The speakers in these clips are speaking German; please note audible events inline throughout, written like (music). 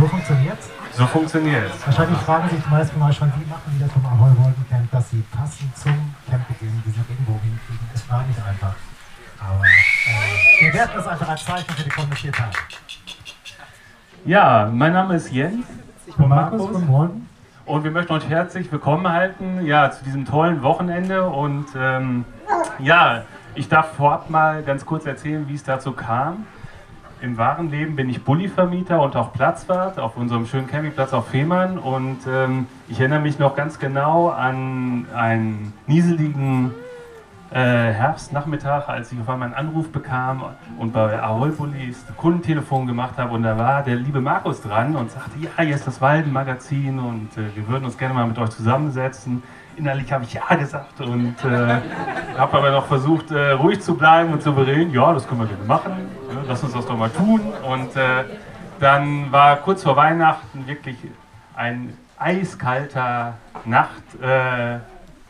So funktioniert's? So funktioniert es. Wahrscheinlich fragen sich die meisten von euch schon, wie machen die das vom Ahoi Walden Camp, dass sie passend zum Campbeginn diesen Regenbogen hinkriegen. Es war nicht einfach. Aber äh, wir werten das einfach als Zeichen für die kommenden vier Tage. Ja, mein Name ist Jens. Ich bin Markus von. Und wir möchten euch herzlich willkommen heißen ja, zu diesem tollen Wochenende. Und ähm, ja, ich darf vorab mal ganz kurz erzählen, wie es dazu kam. Im wahren Leben bin ich Bulli-Vermieter und auch Platzwart auf unserem schönen Campingplatz auf Fehmarn. Und ähm, ich erinnere mich noch ganz genau an einen nieseligen äh, Herbstnachmittag, als ich auf einmal einen Anruf bekam und bei Ahoi Bullis Kundentelefon gemacht habe. Und da war der liebe Markus dran und sagte: Ja, hier ist das Walden-Magazin und äh, wir würden uns gerne mal mit euch zusammensetzen innerlich habe ich ja gesagt und äh, habe aber noch versucht, äh, ruhig zu bleiben und zu bereden. Ja, das können wir gerne machen. Ja, lass uns das doch mal tun. Und äh, dann war kurz vor Weihnachten wirklich ein eiskalter Nacht äh,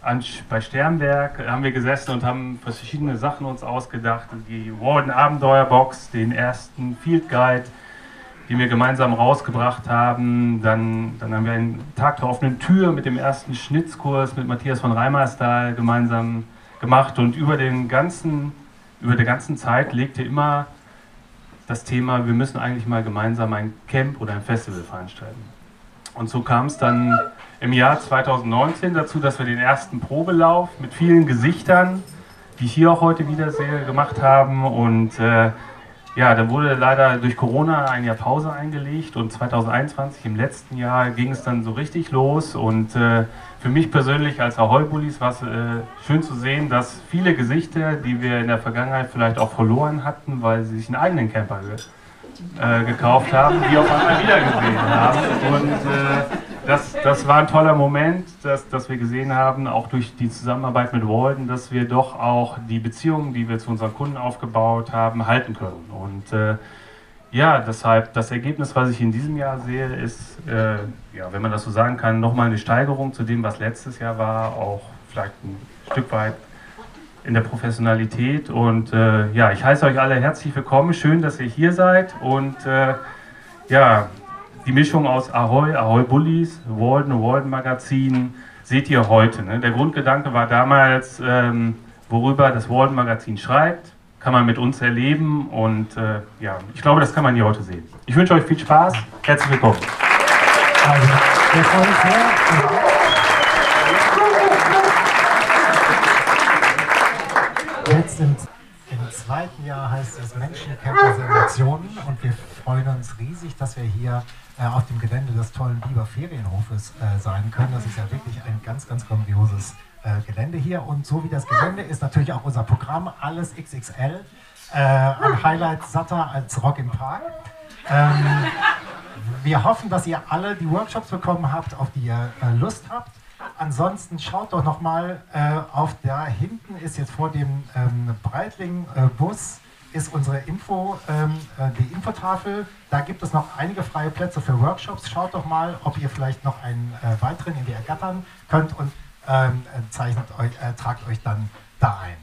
an, bei Sternberg. Haben wir gesessen und haben verschiedene Sachen uns ausgedacht. Die Warden Abenteuerbox, den ersten Field Guide die wir gemeinsam rausgebracht haben. Dann, dann haben wir einen Tag der offenen Tür mit dem ersten Schnitzkurs mit Matthias von Reimerstal gemeinsam gemacht und über, den ganzen, über der ganzen Zeit legte immer das Thema, wir müssen eigentlich mal gemeinsam ein Camp oder ein Festival veranstalten. Und so kam es dann im Jahr 2019 dazu, dass wir den ersten Probelauf mit vielen Gesichtern, die ich hier auch heute wieder sehe, gemacht haben und äh, ja, da wurde leider durch Corona ein Jahr Pause eingelegt und 2021, im letzten Jahr, ging es dann so richtig los. Und äh, für mich persönlich als Ahoi-Bullis war es äh, schön zu sehen, dass viele Gesichter, die wir in der Vergangenheit vielleicht auch verloren hatten, weil sie sich einen eigenen Camper äh, gekauft haben, die auf einmal wiedergesehen haben. Und äh, das, das war ein toller Moment, dass, dass wir gesehen haben, auch durch die Zusammenarbeit mit Walden, dass wir doch auch die Beziehungen, die wir zu unseren Kunden aufgebaut haben, halten können. Und äh, ja, deshalb das Ergebnis, was ich in diesem Jahr sehe, ist, äh, ja, wenn man das so sagen kann, nochmal eine Steigerung zu dem, was letztes Jahr war, auch vielleicht ein Stück weit in der Professionalität. Und äh, ja, ich heiße euch alle herzlich willkommen. Schön, dass ihr hier seid. Und äh, ja, die Mischung aus Ahoy, Ahoy Bullies, Walden, Walden Magazin seht ihr heute. Ne? Der Grundgedanke war damals, ähm, worüber das Walden Magazin schreibt, kann man mit uns erleben und äh, ja, ich glaube, das kann man hier heute sehen. Ich wünsche euch viel Spaß, herzlich willkommen. Also, uns sehr. Jetzt im, im zweiten Jahr heißt es Menschen, Camper, Emotionen und wir freuen uns riesig, dass wir hier äh, auf dem Gelände des tollen Biber Ferienhofes äh, sein können. Das ist ja wirklich ein ganz, ganz grandioses äh, Gelände hier. Und so wie das Gelände ist natürlich auch unser Programm, alles XXL. Äh, ein Highlight satter als Rock im Park. Ähm, wir hoffen, dass ihr alle die Workshops bekommen habt, auf die ihr äh, Lust habt. Ansonsten schaut doch nochmal äh, auf da hinten ist jetzt vor dem ähm, Breitling-Bus ist unsere Info, ähm, äh, die Infotafel. Da gibt es noch einige freie Plätze für Workshops. Schaut doch mal, ob ihr vielleicht noch einen äh, weiteren in die ergattern könnt und ähm, zeichnet euch, äh, tragt euch dann da ein.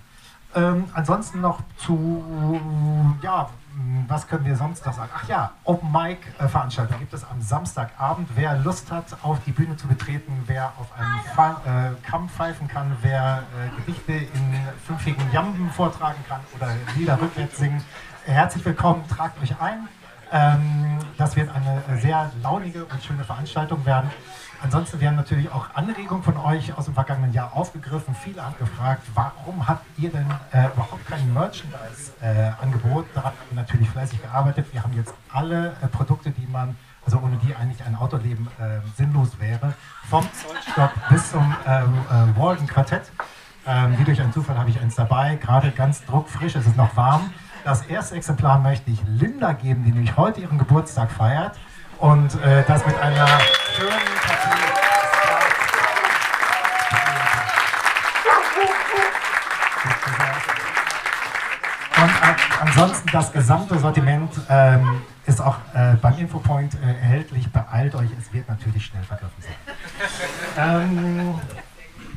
Ähm, ansonsten noch zu, ja, was können wir sonst noch sagen? Ach ja, Open Mic äh, Veranstaltung gibt es am Samstagabend. Wer Lust hat, auf die Bühne zu betreten, wer auf einem Fa äh, Kamm pfeifen kann, wer äh, Gedichte in fünfjährigen Jamben vortragen kann oder Lieder rückwärts singen, herzlich willkommen, tragt euch ein. Ähm, das wird eine sehr launige und schöne Veranstaltung werden. Ansonsten werden natürlich auch Anregungen von euch aus dem vergangenen Jahr aufgegriffen. Viele haben gefragt, warum habt ihr denn äh, überhaupt kein Merchandise-Angebot? Äh, da haben wir natürlich fleißig gearbeitet. Wir haben jetzt alle äh, Produkte, die man, also ohne die eigentlich ein Autoleben äh, sinnlos wäre, vom Zollstock bis zum äh, äh, Walden Quartett. Ähm, wie durch einen Zufall habe ich eins dabei, gerade ganz druckfrisch, es ist noch warm. Das erste Exemplar möchte ich Linda geben, die nämlich heute ihren Geburtstag feiert und äh, das mit einer schönen Partie. Und ansonsten das gesamte Sortiment ähm, ist auch äh, beim Infopoint äh, erhältlich. Beeilt euch, es wird natürlich schnell vergriffen sein. Ähm,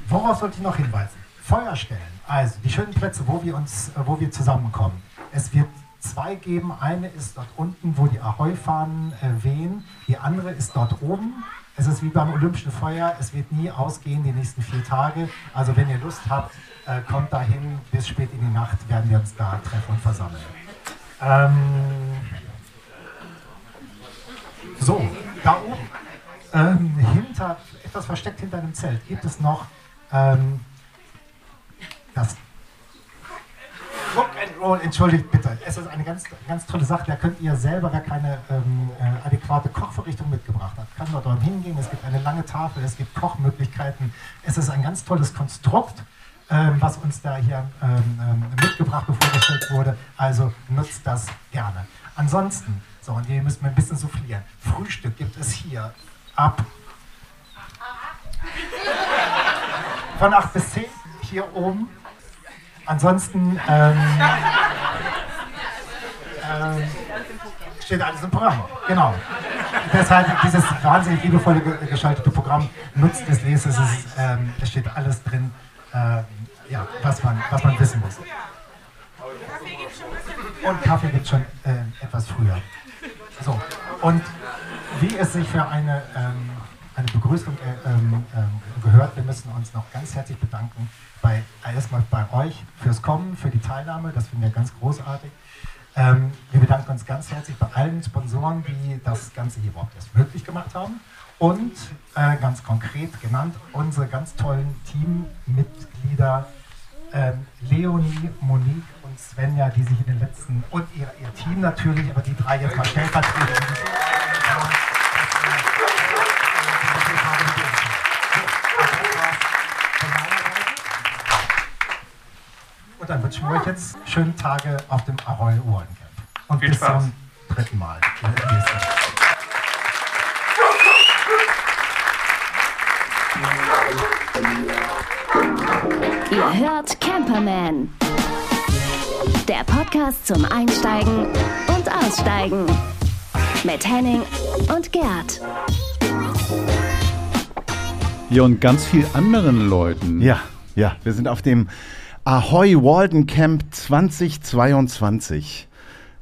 worauf sollte ich noch hinweisen? Feuerstellen, also die schönen Plätze, wo wir uns, wo wir zusammenkommen. Es wird zwei geben. Eine ist dort unten, wo die Ahoi-Fahnen äh, wehen. Die andere ist dort oben. Es ist wie beim Olympischen Feuer, es wird nie ausgehen die nächsten vier Tage. Also wenn ihr Lust habt, äh, kommt dahin, bis spät in die Nacht werden wir uns da treffen und versammeln. Ähm, so, da oben, ähm, hinter, etwas versteckt hinter dem Zelt, gibt es noch ähm, das Rock and Roll, entschuldigt bitte. Es ist eine ganz, ganz tolle Sache. Da könnt ihr selber, wer keine ähm, äh, adäquate Kochvorrichtung mitgebracht hat, kann dort hingehen. Es gibt eine lange Tafel, es gibt Kochmöglichkeiten. Es ist ein ganz tolles Konstrukt, ähm, was uns da hier ähm, ähm mitgebracht und vorgestellt wurde. Also nutzt das gerne. Ansonsten, so, und hier müssen wir ein bisschen soufflieren. Frühstück gibt es hier ab von 8 bis 10 hier oben. Ansonsten ähm, ähm, steht alles im Programm. Genau. Deshalb dieses wahnsinnig liebevolle geschaltete Programm nutzt es, lest es, es, ähm, steht alles drin, äh, ja, was, man, was man wissen muss. Und Kaffee gibt es schon äh, etwas früher. So, und wie es sich für eine ähm, eine Begrüßung äh, ähm, äh, gehört. Wir müssen uns noch ganz herzlich bedanken bei erstmal bei euch fürs Kommen, für die Teilnahme. Das finden wir ganz großartig. Ähm, wir bedanken uns ganz herzlich bei allen Sponsoren, die das Ganze hier überhaupt erst möglich gemacht haben. Und äh, ganz konkret genannt unsere ganz tollen Teammitglieder ähm, Leonie, Monique und Svenja, die sich in den letzten und ihr, ihr Team natürlich, aber die drei jetzt mal stellvertretend. Dann wünschen wir euch jetzt schöne Tage auf dem Ahoy Ohrencamp. Und Viel bis Spaß. zum dritten Mal. Ihr hört Camperman. Der Podcast zum Einsteigen und Aussteigen. Mit Henning und Gerd. Ja, und ganz viel anderen Leuten. Ja, ja, wir sind auf dem Ahoy Walden Camp 2022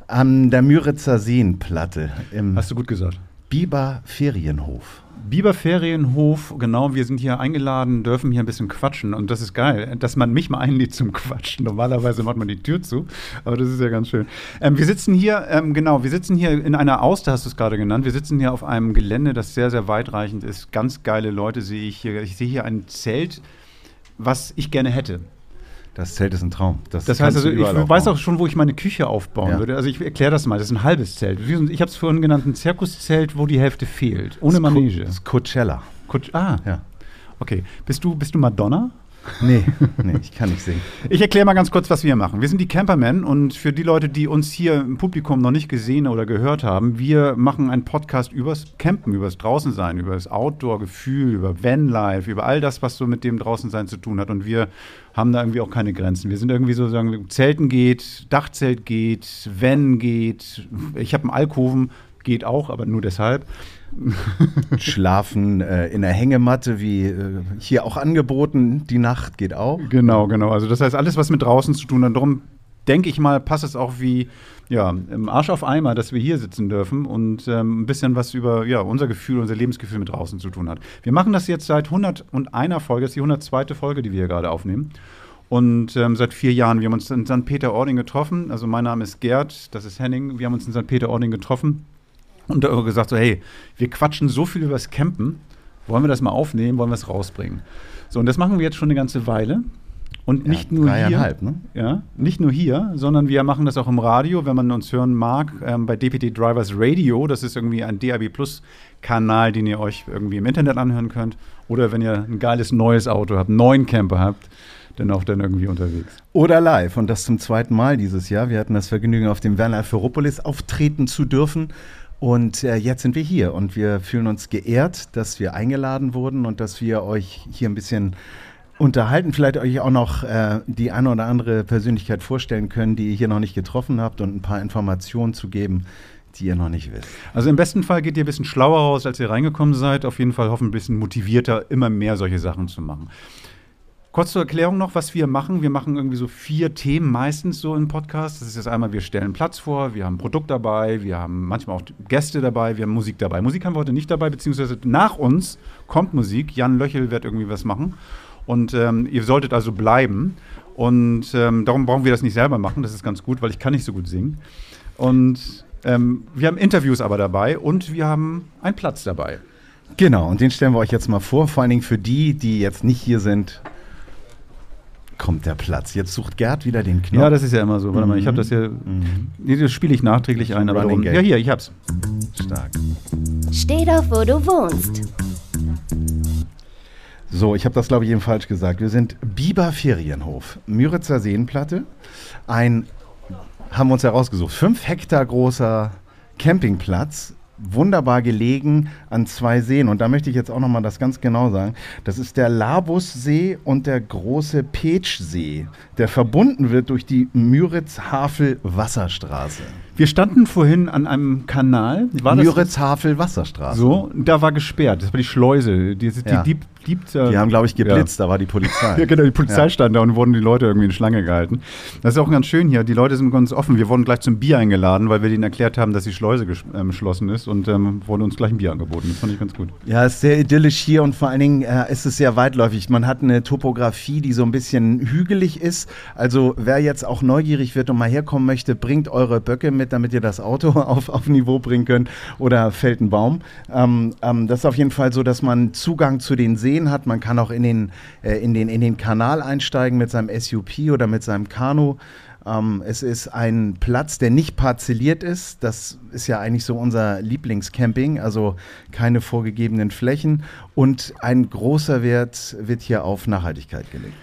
an der Müritzer Seenplatte im Hast du gut gesagt. Biber Ferienhof. Biber Ferienhof, genau, wir sind hier eingeladen, dürfen hier ein bisschen quatschen und das ist geil, dass man mich mal einlädt zum Quatschen. Normalerweise macht man die Tür zu, aber das ist ja ganz schön. Ähm, wir sitzen hier, ähm, genau, wir sitzen hier in einer Auster, hast du es gerade genannt, wir sitzen hier auf einem Gelände, das sehr, sehr weitreichend ist. Ganz geile Leute sehe ich hier. Ich sehe hier ein Zelt, was ich gerne hätte. Das Zelt ist ein Traum. Das kannst heißt also, ich weiß auch schon, wo ich meine Küche aufbauen Ja. würde. Also ich erkläre das mal, das ist ein halbes Zelt. Ich habe es vorhin genannt, ein Zirkuszelt, wo die Hälfte fehlt. Ohne Das Co- Manege. Das ist Coachella. Kutsch- ah, Ja. okay. Bist du, bist du Madonna? Nee, nee, ich kann nicht singen. Ich erkläre mal ganz kurz, was wir machen. Wir sind die Campermen und für die Leute, die uns hier im Publikum noch nicht gesehen oder gehört haben, wir machen einen Podcast übers Campen, übers Draußensein, über das Outdoor-Gefühl, über Vanlife, über all das, was so mit dem Draußensein zu tun hat. Und wir haben da irgendwie auch keine Grenzen. Wir sind irgendwie so, sagen, Zelten geht, Dachzelt geht, Van geht. Ich habe einen Alkoven, geht auch, aber nur deshalb. (laughs) Schlafen äh, in der Hängematte, wie äh, hier auch angeboten. Die Nacht geht auch. Genau, genau. Also das heißt, alles, was mit draußen zu tun hat, darum denke ich mal, passt es auch wie ja, im Arsch auf Eimer, dass wir hier sitzen dürfen und ähm, ein bisschen was über ja, unser Gefühl, unser Lebensgefühl mit draußen zu tun hat. Wir machen das jetzt seit 101 Folge, das ist die 102. Folge, die wir hier gerade aufnehmen. Und ähm, seit vier Jahren, wir haben uns in St. Peter-Ording getroffen. Also mein Name ist Gerd, das ist Henning. Wir haben uns in St. Peter-Ording getroffen und da gesagt so, hey, wir quatschen so viel über das Campen, wollen wir das mal aufnehmen, wollen wir es rausbringen. So, und das machen wir jetzt schon eine ganze Weile. Und Ja, nicht nur hier, ne? ja, nicht nur hier, sondern wir machen das auch im Radio, wenn man uns hören mag, ähm, bei DPT Drivers Radio. Das ist irgendwie ein DAB Plus Kanal, den ihr euch irgendwie im Internet anhören könnt. Oder wenn ihr ein geiles neues Auto habt, einen neuen Camper habt, dann auch dann irgendwie unterwegs. Oder live. Und das zum zweiten Mal dieses Jahr. Wir hatten das Vergnügen, auf dem Werner Ferropolis auftreten zu dürfen. Und äh, jetzt sind wir hier und wir fühlen uns geehrt, dass wir eingeladen wurden und dass wir euch hier ein bisschen unterhalten, vielleicht euch auch noch äh, die eine oder andere Persönlichkeit vorstellen können, die ihr hier noch nicht getroffen habt und ein paar Informationen zu geben, die ihr noch nicht wisst. Also im besten Fall geht ihr ein bisschen schlauer raus, als ihr reingekommen seid. Auf jeden Fall hoffen ein bisschen motivierter, immer mehr solche Sachen zu machen. Kurz zur Erklärung noch, was wir machen. Wir machen irgendwie so vier Themen meistens so im Podcast. Das ist jetzt einmal, wir stellen Platz vor, wir haben Produkt dabei, wir haben manchmal auch Gäste dabei, wir haben Musik dabei. Musik haben wir heute nicht dabei, beziehungsweise nach uns kommt Musik. Jan Löchel wird irgendwie was machen. Und ähm, ihr solltet also bleiben. Und ähm, darum brauchen wir das nicht selber machen. Das ist ganz gut, weil ich kann nicht so gut singen. Und ähm, wir haben Interviews aber dabei und wir haben einen Platz dabei. Genau, und den stellen wir euch jetzt mal vor. Vor allen Dingen für die, die jetzt nicht hier sind, kommt der Platz. Jetzt sucht Gerd wieder den Knopf. Ja, das ist ja immer so. Warte mal, ich habe das hier. Mhm. Nee, das spiele ich nachträglich ein. Aber darum, ja, hier, ich hab's. Stark. Steh doch, wo du wohnst. So, ich habe das glaube ich eben falsch gesagt. Wir sind Biber Ferienhof, Müritzer Seenplatte. Ein, haben wir uns herausgesucht, fünf Hektar großer Campingplatz. Wunderbar gelegen an zwei Seen. Und da möchte ich jetzt auch nochmal das ganz genau sagen. Das ist der Labussee und der große Petschsee, der verbunden wird durch die Müritz-Havel-Wasserstraße. Wir standen vorhin an einem Kanal. Müritz-Havel-Wasserstraße. so? Da war gesperrt. Das war die Schleuse. Die, die, Ja. die, die, äh, Die haben, glaube ich, geblitzt, da war die Polizei. (laughs) Ja, genau, die Polizei stand da und wurden die Leute irgendwie in Schlange gehalten. Das ist auch ganz schön hier. Die Leute sind ganz offen. Wir wurden gleich zum Bier eingeladen, weil wir denen erklärt haben, dass die Schleuse ähm, geschlossen ist und ähm, wurden uns gleich ein Bier angeboten. Das fand ich ganz gut. Ja, es ist sehr idyllisch hier und vor allen Dingen äh, ist es sehr weitläufig. Man hat eine Topografie, die so ein bisschen hügelig ist. Also wer jetzt auch neugierig wird und mal herkommen möchte, bringt eure Böcke mit, damit ihr das Auto (laughs) auf, auf Niveau bringen könnt oder fällt ein Baum. Ähm, ähm, das ist auf jeden Fall so, dass man Zugang zu den Seen hat. Man kann auch in den, äh, in den, in den Kanal einsteigen mit seinem SUP oder mit seinem Kanu. Ähm, es ist ein Platz, der nicht parzelliert ist. Das ist ja eigentlich so unser Lieblingscamping, also keine vorgegebenen Flächen. Und ein großer Wert wird hier auf Nachhaltigkeit gelegt.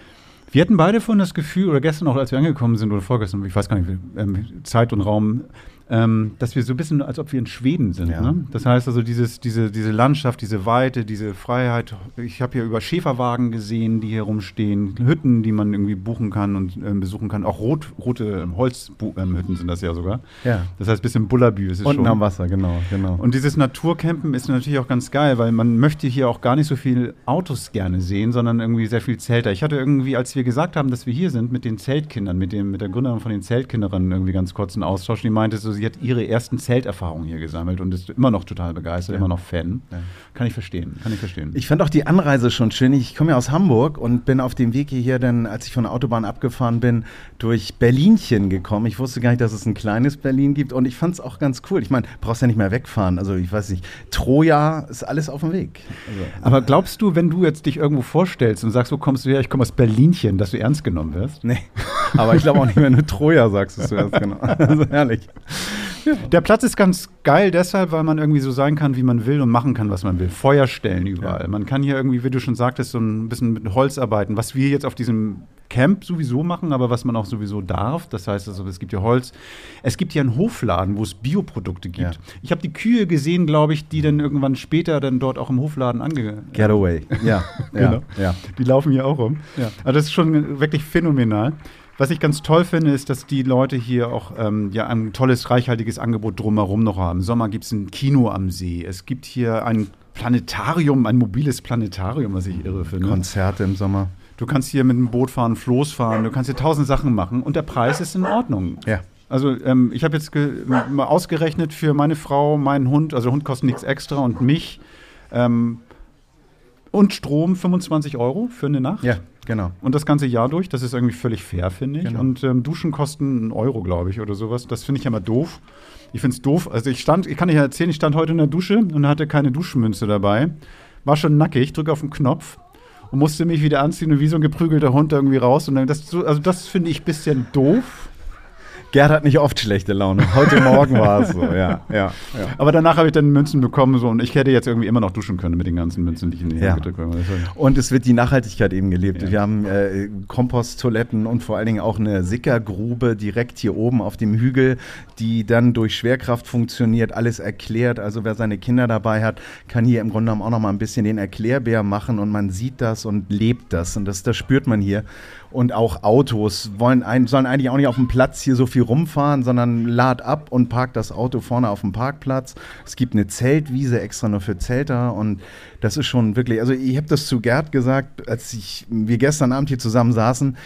Wir hatten beide von das Gefühl, oder gestern auch, als wir angekommen sind, oder vorgestern, ich weiß gar nicht, ähm, Zeit und Raum, ähm, dass wir so ein bisschen, als ob wir in Schweden sind. Ja. Ne? Das heißt also, dieses, diese, diese Landschaft, diese Weite, diese Freiheit. Ich habe hier über Schäferwagen gesehen, die hier rumstehen, Hütten, die man irgendwie buchen kann und ähm, besuchen kann. Auch rot, rote ähm, Holzhütten sind das ja sogar. Ja. Das heißt, ein bisschen Bullabü ist es Unten schon. am Wasser, genau, genau. Und dieses Naturcampen ist natürlich auch ganz geil, weil man möchte hier auch gar nicht so viel Autos gerne sehen, sondern irgendwie sehr viel Zelter. Ich hatte irgendwie, als wir gesagt haben, dass wir hier sind, mit den Zeltkindern, mit, dem, mit der Gründerin von den Zeltkinderinnen irgendwie ganz kurz einen Austausch. Die meinte so, sie hat ihre ersten Zelterfahrungen hier gesammelt und ist immer noch total begeistert, Ja. immer noch Fan. Ja. Kann ich verstehen, kann ich verstehen. Ich fand auch die Anreise schon schön. Ich komme ja aus Hamburg und bin auf dem Weg hierher dann, als ich von der Autobahn abgefahren bin, durch Berlinchen gekommen. Ich wusste gar nicht, dass es ein kleines Berlin gibt und ich fand es auch ganz cool. Ich meine, brauchst ja nicht mehr wegfahren. Also ich weiß nicht, Troja ist alles auf dem Weg. Also, Aber glaubst du, wenn du jetzt dich irgendwo vorstellst und sagst, wo kommst du her, ich komme aus Berlinchen, dass du ernst genommen wirst? nee, aber ich glaube auch nicht, wenn du Troja sagst, es zuerst genau. Also herrlich. Der Platz ist ganz geil deshalb, weil man irgendwie so sein kann, wie man will und machen kann, was man will. Feuerstellen überall. Ja. Man kann hier irgendwie, wie du schon sagtest, so ein bisschen mit Holz arbeiten, was wir jetzt auf diesem Camp sowieso machen, aber was man auch sowieso darf. Das heißt also, es gibt hier Holz. Es gibt hier einen Hofladen, wo es Bioprodukte gibt. Ja. Ich habe die Kühe gesehen, glaube ich, die dann irgendwann später dann dort auch im Hofladen ange Getaway. Ja, (laughs) ja, Genau. ja. Die laufen hier auch rum. Ja. Also das ist schon wirklich phänomenal. Was ich ganz toll finde, ist, dass die Leute hier auch ähm, ja, ein tolles, reichhaltiges Angebot drumherum noch haben. Im Sommer gibt es ein Kino am See. Es gibt hier ein Planetarium, ein mobiles Planetarium, was ich irre finde. Konzerte im Sommer. Du kannst hier mit dem Boot fahren, Floß fahren, du kannst hier tausend Sachen machen und der Preis ist in Ordnung. Ja. Also ähm, ich habe jetzt mal ausgerechnet für meine Frau, meinen Hund, also Hund kostet nichts extra und mich ähm, und Strom 25 Euro für eine Nacht. Ja, genau. Und das ganze Jahr durch, das ist irgendwie völlig fair, finde ich. Genau. Und ähm, Duschen kosten einen Euro, glaube ich, oder sowas. Das finde ich ja immer doof. Ich finde es doof. Also ich stand, ich kann ja erzählen, ich stand heute in der Dusche und hatte keine Duschmünze dabei. War schon nackig, drücke auf den Knopf und musste mich wieder anziehen und wie so ein geprügelter Hund irgendwie raus. Und dann das, so, also das finde ich ein bisschen doof. Gerd hat nicht oft schlechte Laune. Heute Morgen war es so, ja, ja, ja. Aber danach habe ich dann Münzen bekommen so, und ich hätte jetzt irgendwie immer noch duschen können mit den ganzen Münzen, die ich in die. Hand gedrückt habe. Und es wird die Nachhaltigkeit eben gelebt. Wir haben äh, Komposttoiletten und vor allen Dingen auch eine Sickergrube direkt hier oben auf dem Hügel, die dann durch Schwerkraft funktioniert, alles erklärt. Also wer seine Kinder dabei hat, kann hier im Grunde genommen auch noch mal ein bisschen den Erklärbär machen und man sieht das und lebt das und das, das spürt man hier. Und auch Autos wollen ein, sollen eigentlich auch nicht auf dem Platz hier so viel rumfahren, sondern lad ab und park das Auto vorne auf dem Parkplatz. Es gibt eine Zeltwiese extra nur für Zelter und das ist schon wirklich, also ich habe das zu Gerd gesagt, als ich, wir gestern Abend hier zusammen saßen,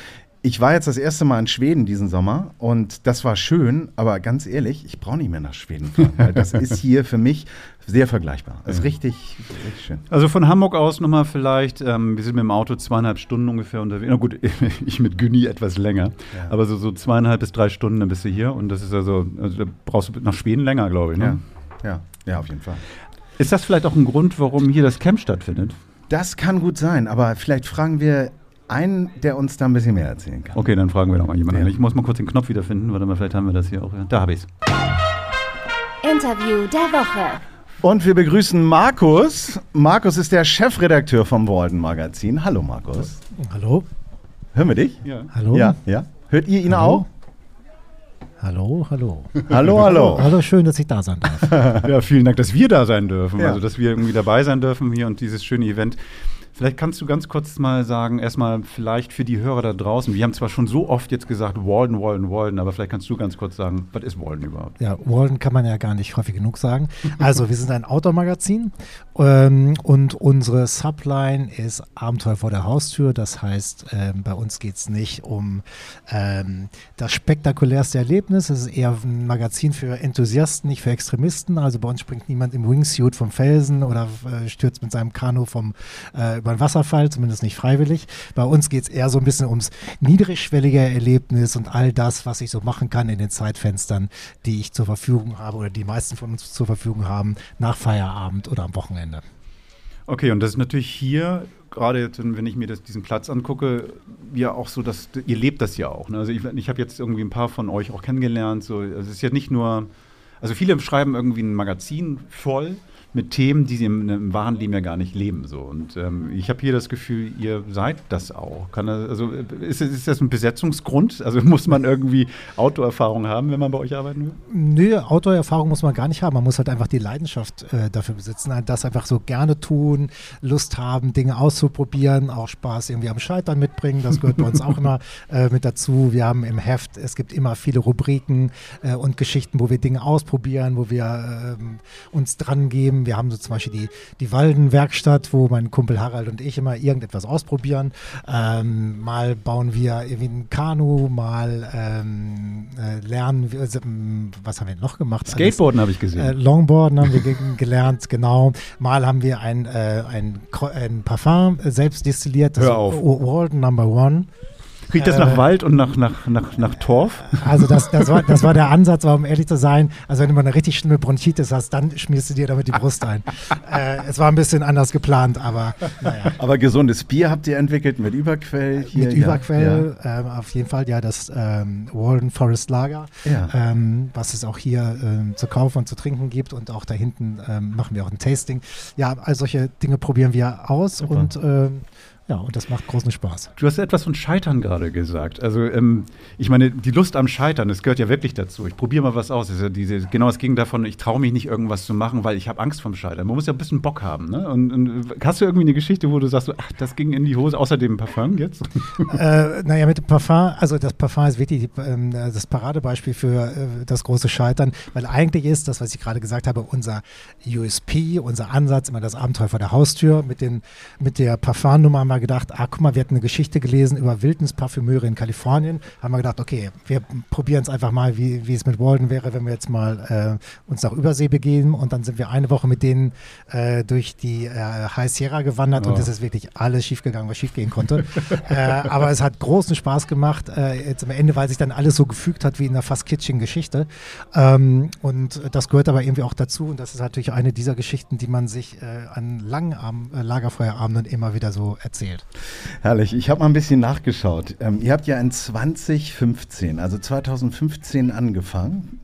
ich war jetzt das erste Mal in Schweden diesen Sommer und das war schön, aber ganz ehrlich, ich brauche nicht mehr nach Schweden fahren, weil das ist (laughs) hier für mich sehr vergleichbar. Das ist richtig, richtig schön. Also von Hamburg aus nochmal vielleicht, ähm, wir sind mit dem Auto zweieinhalb Stunden ungefähr unterwegs. Na gut, (laughs) ich mit Günni etwas länger, Ja. aber so, so zweieinhalb bis drei Stunden, dann bist du hier und das ist also, also da brauchst du nach Schweden länger, glaube ich. Ja, Ne? ja, ja, auf jeden Fall. Ist das vielleicht auch ein Grund, warum hier das Camp stattfindet? Das kann gut sein, aber vielleicht fragen wir einen, der uns da ein bisschen mehr erzählen kann. Okay, dann fragen wir doch mal jemanden. Ja. Ich muss mal kurz den Knopf wiederfinden. Warte mal, vielleicht haben wir das hier auch. Ja. Da habe ich es. Interview der Woche. Und wir begrüßen Markus. Markus ist der Chefredakteur vom Walden Magazin. Hallo Markus. Hallo? Hören wir dich? Ja. Hallo? Ja, ja. Hört ihr ihn Hallo? auch? Hallo, hallo. Hallo, hallo. Hallo, schön, dass ich da sein darf. (laughs) Ja, vielen Dank, dass wir da sein dürfen. Ja. Also, dass wir irgendwie dabei sein dürfen hier und dieses schöne Event. Vielleicht kannst du ganz kurz mal sagen, erstmal vielleicht für die Hörer da draußen. Wir haben zwar schon so oft jetzt gesagt, Walden, Walden, Walden, aber vielleicht kannst du ganz kurz sagen, was ist Walden überhaupt? Ja, Walden kann man ja gar nicht häufig genug sagen. (laughs) Also, wir sind ein Outdoor-Magazin ähm, und unsere Subline ist Abenteuer vor der Haustür. Das heißt, ähm, bei uns geht es nicht um ähm, das spektakulärste Erlebnis. Es ist eher ein Magazin für Enthusiasten, nicht für Extremisten. Also bei uns springt niemand im Wingsuit vom Felsen oder äh, stürzt mit seinem Kanu vom, äh, über einen Wasserfall, zumindest nicht freiwillig. Bei uns geht es eher so ein bisschen ums niedrigschwellige Erlebnis und all das, was ich so machen kann in den Zeitfenstern, die ich zur Verfügung habe oder die meisten von uns zur Verfügung haben, nach Feierabend oder am Wochenende. Okay, und das ist natürlich hier, gerade jetzt, wenn ich mir das, diesen Platz angucke, ja auch so, dass ihr lebt das ja auch. Ne? Also ich, ich habe jetzt irgendwie ein paar von euch auch kennengelernt. So, also es ist ja nicht nur, also viele schreiben irgendwie ein Magazin voll mit Themen, die sie im, im wahren Leben ja gar nicht leben. So. Und ähm, ich habe hier das Gefühl, ihr seid das auch. Kann das, also ist, ist das ein Besetzungsgrund? Also (laughs) muss man irgendwie Outdoor-Erfahrung haben, wenn man bei euch arbeiten will? Nö, Outdoor-Erfahrung muss man gar nicht haben. Man muss halt einfach die Leidenschaft äh, dafür besitzen, halt das einfach so gerne tun, Lust haben, Dinge auszuprobieren, auch Spaß irgendwie am Scheitern mitbringen. Das gehört bei uns auch immer (laughs) äh, mit dazu. Wir haben im Heft, es gibt immer viele Rubriken äh, und Geschichten, wo wir Dinge ausprobieren, wo wir ähm, uns dran geben. Wir haben so zum Beispiel die, die Waldenwerkstatt, wo mein Kumpel Harald und ich immer irgendetwas ausprobieren. Ähm, mal bauen wir irgendwie ein Kanu, mal ähm, äh, lernen wir, also, was haben wir noch gemacht? Alles? Skateboarden habe ich gesehen. Äh, Longboarden haben wir ge (laughs) gelernt, genau. Mal haben wir ein, äh, ein, ein Parfum selbst destilliert, das Hör auf. Walden Number One. Riecht das äh, nach Wald und nach, nach, nach, nach Torf? Also das, das, war, das war der Ansatz, aber um ehrlich zu sein, also wenn du mal eine richtig schlimme Bronchitis hast, dann schmierst du dir damit die Brust ein. (laughs) äh, es war ein bisschen anders geplant, aber naja. Aber gesundes Bier habt ihr entwickelt mit Überquell hier. Mit ja, Überquell, ähm, auf jeden Fall, ja, das ähm, Walden Forest Lager, Ja. ähm, was es auch hier ähm, zu kaufen und zu trinken gibt und auch da hinten ähm, machen wir auch ein Tasting. Ja, all solche Dinge probieren wir aus Super. und ähm, ja, und das macht großen Spaß. Du hast etwas von Scheitern gerade gesagt. Also, ähm, ich meine, die Lust am Scheitern, das gehört ja wirklich dazu. Ich probiere mal was aus. Das ja diese, genau, es ging davon, ich traue mich nicht, irgendwas zu machen, weil ich habe Angst vom Scheitern. Man muss ja ein bisschen Bock haben. Ne? Und, und hast du irgendwie eine Geschichte, wo du sagst, ach, das ging in die Hose, außer dem Parfum jetzt? (laughs) äh, naja, mit dem Parfum, also das Parfum ist wirklich ähm, das Paradebeispiel für äh, das große Scheitern, weil eigentlich ist das, was ich gerade gesagt habe, unser USP, unser Ansatz, immer das Abenteuer vor der Haustür. Mit, den, mit der Parfumnummer haben wir gedacht, ah, guck mal, wir hatten eine Geschichte gelesen über Wildnisparfümeure in Kalifornien. Haben wir gedacht, okay, wir probieren es einfach mal, wie, wie es mit Walden wäre, wenn wir jetzt mal äh, uns nach Übersee begeben. Und dann sind wir eine Woche mit denen äh, durch die äh, High Sierra gewandert Oh. und es ist wirklich alles schiefgegangen, was schiefgehen konnte. (laughs) äh, aber es hat großen Spaß gemacht, äh, jetzt am Ende, weil sich dann alles so gefügt hat wie in einer fast kitschigen Geschichte. Ähm, und das gehört aber irgendwie auch dazu. Und das ist natürlich eine dieser Geschichten, die man sich äh, an langen Abend, Lagerfeuerabenden immer wieder so erzählt. Herrlich, ich habe mal ein bisschen nachgeschaut. Ähm, ihr habt ja in 2015, also 2015 angefangen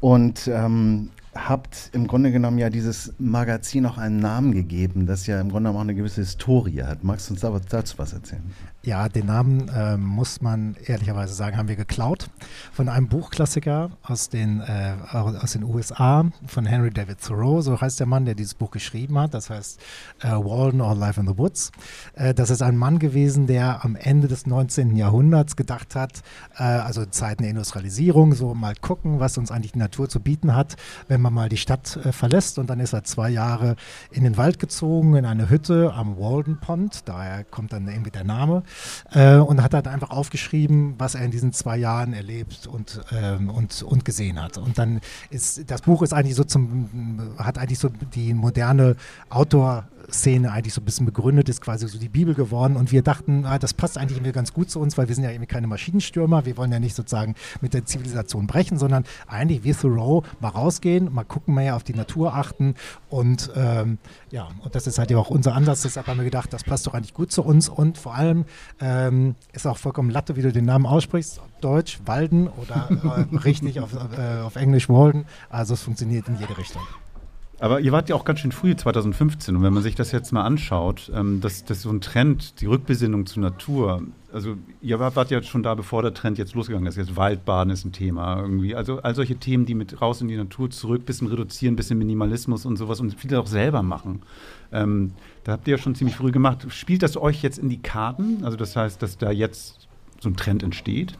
und ähm, habt im Grunde genommen ja dieses Magazin auch einen Namen gegeben, das ja im Grunde genommen auch eine gewisse Historie hat. Magst du uns dazu was erzählen? Ja, den Namen äh, muss man ehrlicherweise sagen, haben wir geklaut von einem Buchklassiker aus den, äh, aus den USA von Henry David Thoreau, so heißt der Mann, der dieses Buch geschrieben hat. Das heißt äh, Walden or Life in the Woods. Äh, das ist ein Mann gewesen, der am Ende des 19. Jahrhunderts gedacht hat, äh, also Zeiten der Industrialisierung, so mal gucken, was uns eigentlich die Natur zu bieten hat, wenn man mal die Stadt äh, verlässt. Und dann ist er zwei Jahre in den Wald gezogen, in eine Hütte am Walden Pond, daher kommt dann irgendwie der Name äh, und hat halt einfach aufgeschrieben, was er in diesen zwei Jahren erlebt und, ähm, und, und gesehen hat. Und dann ist das Buch ist eigentlich so zum, hat eigentlich so die moderne Outdoor- Szene eigentlich so ein bisschen begründet ist, quasi so die Bibel geworden. Und wir dachten, ah, das passt eigentlich irgendwie ganz gut zu uns, weil wir sind ja irgendwie keine Maschinenstürmer. Wir wollen ja nicht sozusagen mit der Zivilisation brechen, sondern eigentlich wie Thoreau mal rausgehen, mal gucken, mehr auf die Natur achten. Und ähm, ja, und das ist halt ja auch unser Ansatz. Deshalb haben wir gedacht, das passt doch eigentlich gut zu uns. Und vor allem ähm, ist auch vollkommen Latte, wie du den Namen aussprichst. Deutsch, Walden oder äh, (laughs) richtig auf, äh, auf Englisch Walden. Also es funktioniert in jede Richtung. Aber ihr wart ja auch ganz schön früh, 2015. Und wenn man sich das jetzt mal anschaut, ähm, das, das so ein Trend, die Rückbesinnung zur Natur. Also ihr wart, wart ja schon da, bevor der Trend jetzt losgegangen ist. Jetzt Waldbaden ist ein Thema irgendwie. Also all solche Themen, die mit raus in die Natur zurück, bisschen reduzieren, bisschen Minimalismus und sowas und viele auch selber machen. Ähm, da habt ihr ja schon ziemlich früh gemacht. Spielt das euch jetzt in die Karten? Also das heißt, dass da jetzt so ein Trend entsteht?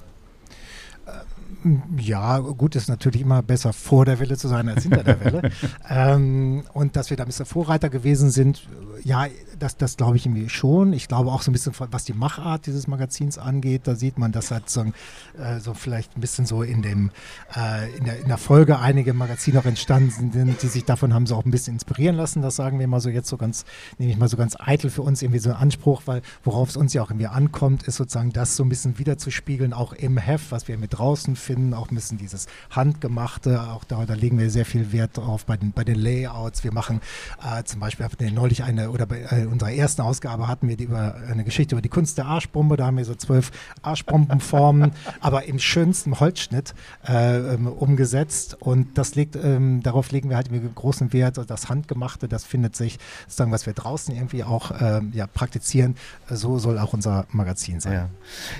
Ja, gut, ist natürlich immer besser vor der Welle zu sein als hinter der Welle. (laughs) ähm, und dass wir da ein bisschen Vorreiter gewesen sind, ja, das, das glaube ich irgendwie schon. Ich glaube auch so ein bisschen, was die Machart dieses Magazins angeht, da sieht man, dass halt so, äh, so vielleicht ein bisschen so in dem, äh, in, der, in der Folge einige Magazine auch entstanden sind, die sich davon haben so auch ein bisschen inspirieren lassen. Das sagen wir mal so jetzt so ganz, nehme ich mal so ganz eitel für uns irgendwie so ein Anspruch, weil worauf es uns ja auch irgendwie ankommt, ist sozusagen das so ein bisschen wiederzuspiegeln, auch im Heft, was wir mit draußen finden, auch ein bisschen dieses Handgemachte, auch da, da legen wir sehr viel Wert drauf bei den, bei den Layouts. Wir machen äh, zum Beispiel, neulich eine, oder bei äh, unserer ersten Ausgabe hatten wir die über eine Geschichte über die Kunst der Arschbombe. Da haben wir so zwölf Arschbombenformen, (laughs) aber im schönsten Holzschnitt äh, umgesetzt. Und das legt, ähm, darauf legen wir halt großen Wert. Also das Handgemachte, das findet sich, sozusagen, was wir draußen irgendwie auch ähm, ja, praktizieren. So soll auch unser Magazin sein. Ja.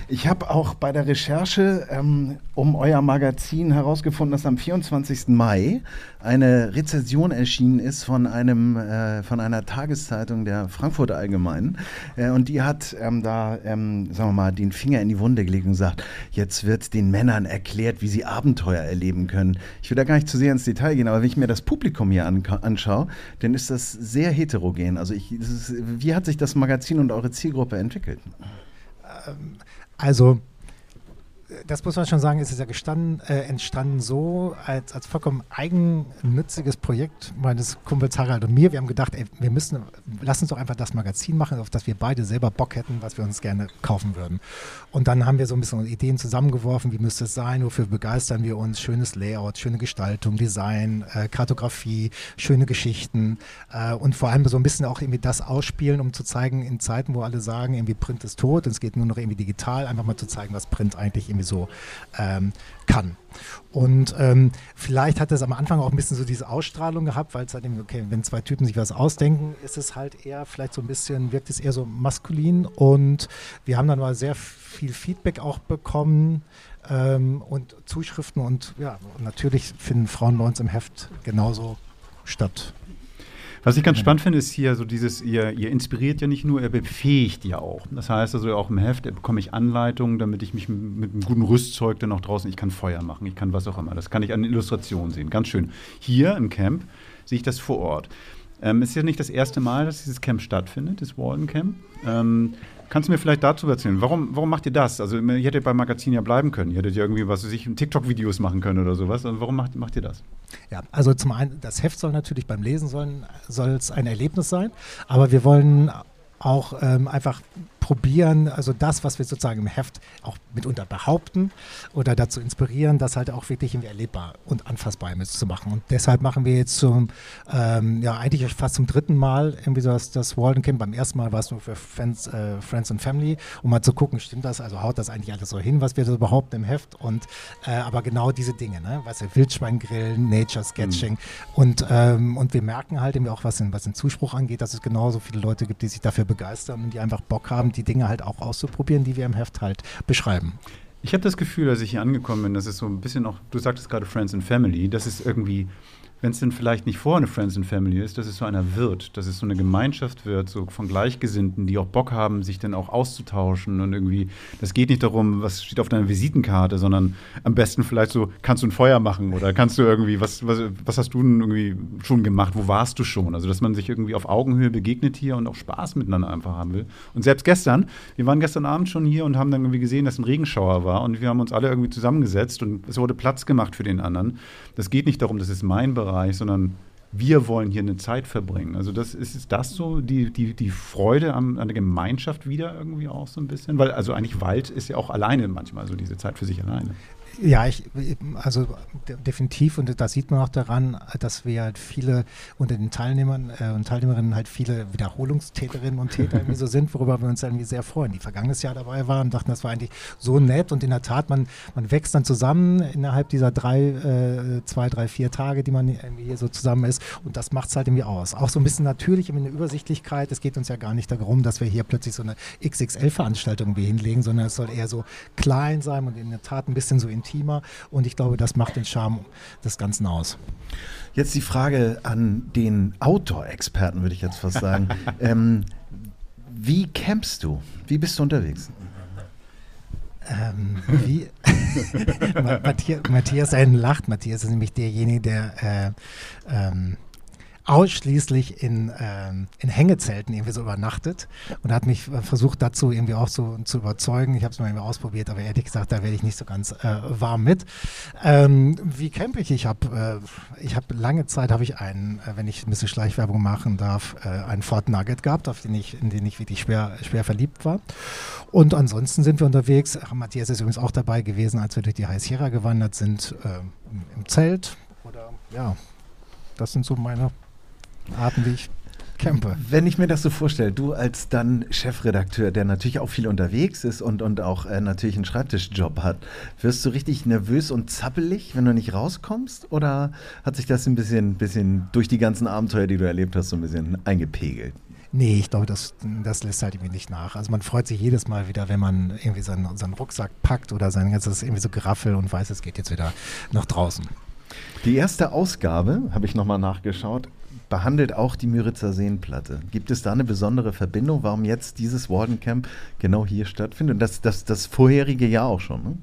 Ich habe auch bei der Recherche ähm, um euer Magazin herausgefunden, dass am 24. Mai eine Rezension erschienen ist von einem äh, von einer Tageszeitung der Frankfurter Allgemeinen äh, und die hat ähm, da ähm, sagen wir mal den Finger in die Wunde gelegt und gesagt, jetzt wird den Männern erklärt, wie sie Abenteuer erleben können. Ich will da gar nicht zu sehr ins Detail gehen, aber wenn ich mir das Publikum hier an, anschaue, dann ist das sehr heterogen. Also ich, ist, wie hat sich das Magazin und eure Zielgruppe entwickelt? Ähm, also das muss man schon sagen, ist es ja gestanden, äh, entstanden so als, als vollkommen eigennütziges Projekt meines Kumpels Harald und mir. Wir haben gedacht, ey, wir müssen, lass uns doch einfach das Magazin machen, auf das wir beide selber Bock hätten, was wir uns gerne kaufen würden. Und dann haben wir so ein bisschen Ideen zusammengeworfen, wie müsste es sein, wofür begeistern wir uns, schönes Layout, schöne Gestaltung, Design, äh, Kartografie, schöne Geschichten äh, und vor allem so ein bisschen auch irgendwie das ausspielen, um zu zeigen, in Zeiten, wo alle sagen, irgendwie Print ist tot und es geht nur noch irgendwie digital, einfach mal zu zeigen, was Print eigentlich irgendwie so ähm, kann. Und ähm, vielleicht hat es am Anfang auch ein bisschen so diese Ausstrahlung gehabt, weil es halt eben, okay, wenn zwei Typen sich was ausdenken, ist es halt eher vielleicht so ein bisschen, wirkt es eher so maskulin und wir haben dann mal sehr viel Feedback auch bekommen ähm, und Zuschriften und ja, natürlich finden Frauen bei uns im Heft genauso statt. Was ich ganz spannend finde, ist hier so dieses, ihr, ihr inspiriert ja nicht nur, ihr befähigt ja auch. Das heißt also auch im Heft bekomme ich Anleitungen, damit ich mich mit einem guten Rüstzeug dann auch draußen, ich kann Feuer machen, ich kann was auch immer. Das kann ich an Illustrationen sehen. Ganz schön. Hier im Camp sehe ich das vor Ort. Ähm, es ist ja nicht das erste Mal, dass dieses Camp stattfindet, das Walden Camp. Ähm, Kannst du mir vielleicht dazu erzählen? Warum, warum macht ihr das? Also, ihr hättet beim Magazin ja bleiben können. Ihr hättet ja irgendwie, was sich TikTok-Videos machen können oder sowas. Also warum macht, macht ihr das? Ja, also zum einen, das Heft soll natürlich beim Lesen soll es ein Erlebnis sein, aber wir wollen auch ähm, einfach probieren, also das, was wir sozusagen im Heft auch mitunter behaupten oder dazu inspirieren, das halt auch wirklich erlebbar und anfassbar zu machen. Und deshalb machen wir jetzt zum, ähm, ja, eigentlich fast zum dritten Mal irgendwie so das, das Walden Camp. Beim ersten Mal war es nur für Friends, äh, Friends und Family, um mal zu gucken, stimmt das, also haut das eigentlich alles so hin, was wir so behaupten im Heft. Und äh, aber genau diese Dinge, ne? Weißt du, Wildschweingrillen, Nature Sketching mhm. und, ähm, und wir merken halt irgendwie auch, was den, was den Zuspruch angeht, dass es genauso viele Leute gibt, die sich dafür begeistern und die einfach Bock haben, die Dinge halt auch auszuprobieren, die wir im Heft halt beschreiben. Ich habe das Gefühl, als ich hier angekommen bin, dass es so ein bisschen auch, du sagtest gerade Friends and Family, dass es irgendwie wenn es denn vielleicht nicht vorher eine Friends and Family ist, dass es so einer wird, dass es so eine Gemeinschaft wird, so von Gleichgesinnten, die auch Bock haben, sich dann auch auszutauschen und irgendwie, das geht nicht darum, was steht auf deiner Visitenkarte, sondern am besten vielleicht so, kannst du ein Feuer machen oder kannst du irgendwie, was, was, was hast du denn irgendwie schon gemacht, wo warst du schon? Also, dass man sich irgendwie auf Augenhöhe begegnet hier und auch Spaß miteinander einfach haben will. Und selbst gestern, wir waren gestern Abend schon hier und haben dann irgendwie gesehen, dass ein Regenschauer war und wir haben uns alle irgendwie zusammengesetzt und es wurde Platz gemacht für den anderen. Das geht nicht darum, das ist mein Bereich, Bereich, sondern wir wollen hier eine Zeit verbringen. Also das ist, ist das so die, die, die Freude an, an der Gemeinschaft wieder irgendwie auch so ein bisschen? Weil also eigentlich Wald ist ja auch alleine manchmal so diese Zeit für sich alleine. Ja, ich, also definitiv und das sieht man auch daran, dass wir halt viele unter den Teilnehmern äh, und Teilnehmerinnen halt viele Wiederholungstäterinnen und Täter irgendwie so (laughs) sind, worüber wir uns irgendwie sehr freuen. Die vergangenes Jahr dabei waren und dachten, das war eigentlich so nett und in der Tat, man, man wächst dann zusammen innerhalb dieser drei, äh, zwei, drei, vier Tage, die man irgendwie hier so zusammen ist und das macht es halt irgendwie aus. Auch so ein bisschen natürlich eine Übersichtlichkeit. Es geht uns ja gar nicht darum, dass wir hier plötzlich so eine XXL-Veranstaltung hinlegen, sondern es soll eher so klein sein und in der Tat ein bisschen so intim intimer und ich glaube, das macht den Charme des Ganzen aus. Jetzt die Frage an den Outdoor-Experten, würde ich jetzt fast sagen. (laughs) ähm, wie campst du? Wie bist du unterwegs? Ähm, wie (laughs) Matthias, Matthias einen lacht. Matthias ist nämlich derjenige, der äh, ähm, ausschließlich in, ähm, in Hängezelten irgendwie so übernachtet und hat mich äh, versucht dazu irgendwie auch so zu überzeugen. Ich habe es mal irgendwie ausprobiert, aber ehrlich gesagt, da werde ich nicht so ganz äh, warm mit. Ähm, wie campe ich? Ich habe äh, habe lange Zeit habe ich einen, äh, wenn ich ein bisschen Schleichwerbung machen darf, äh, einen Ford Nugget gehabt, auf den ich, in den ich wirklich schwer, schwer verliebt war. Und ansonsten sind wir unterwegs. Ach, Matthias ist übrigens auch dabei gewesen, als wir durch die High Sierra gewandert sind, äh, im Zelt oder ja, das sind so meine Arten, wie ich campe. Wenn ich mir das so vorstelle, du als dann Chefredakteur, der natürlich auch viel unterwegs ist und, und auch äh, natürlich einen Schreibtischjob hat, wirst du richtig nervös und zappelig, wenn du nicht rauskommst? Oder hat sich das ein bisschen, bisschen durch die ganzen Abenteuer, die du erlebt hast, so ein bisschen eingepegelt? Nee, ich glaube, das, das lässt halt irgendwie nicht nach. Also man freut sich jedes Mal wieder, wenn man irgendwie seinen, seinen Rucksack packt oder sein ganzes irgendwie so Geraffel und weiß, es geht jetzt wieder nach draußen. Die erste Ausgabe, habe ich nochmal nachgeschaut, behandelt auch die Müritzer Seenplatte. Gibt es da eine besondere Verbindung, warum jetzt dieses Warden Camp genau hier stattfindet? Und das, das, das vorherige Jahr auch schon, ne?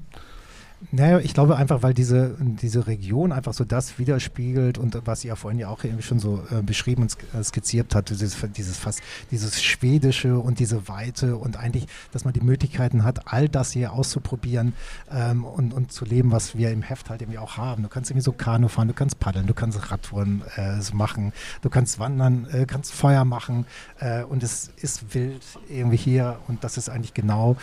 Naja, ich glaube einfach, weil diese, diese Region einfach so das widerspiegelt und was ihr ja vorhin ja auch irgendwie schon so äh, beschrieben und äh, skizziert hat, dieses, dieses fast dieses Schwedische und diese Weite und eigentlich, dass man die Möglichkeiten hat, all das hier auszuprobieren ähm, und, und zu leben, was wir im Heft halt irgendwie auch haben. Du kannst irgendwie so Kanu fahren, du kannst paddeln, du kannst Radtouren äh, machen, du kannst wandern, äh, kannst Feuer machen äh, und es ist wild irgendwie hier und das ist eigentlich genau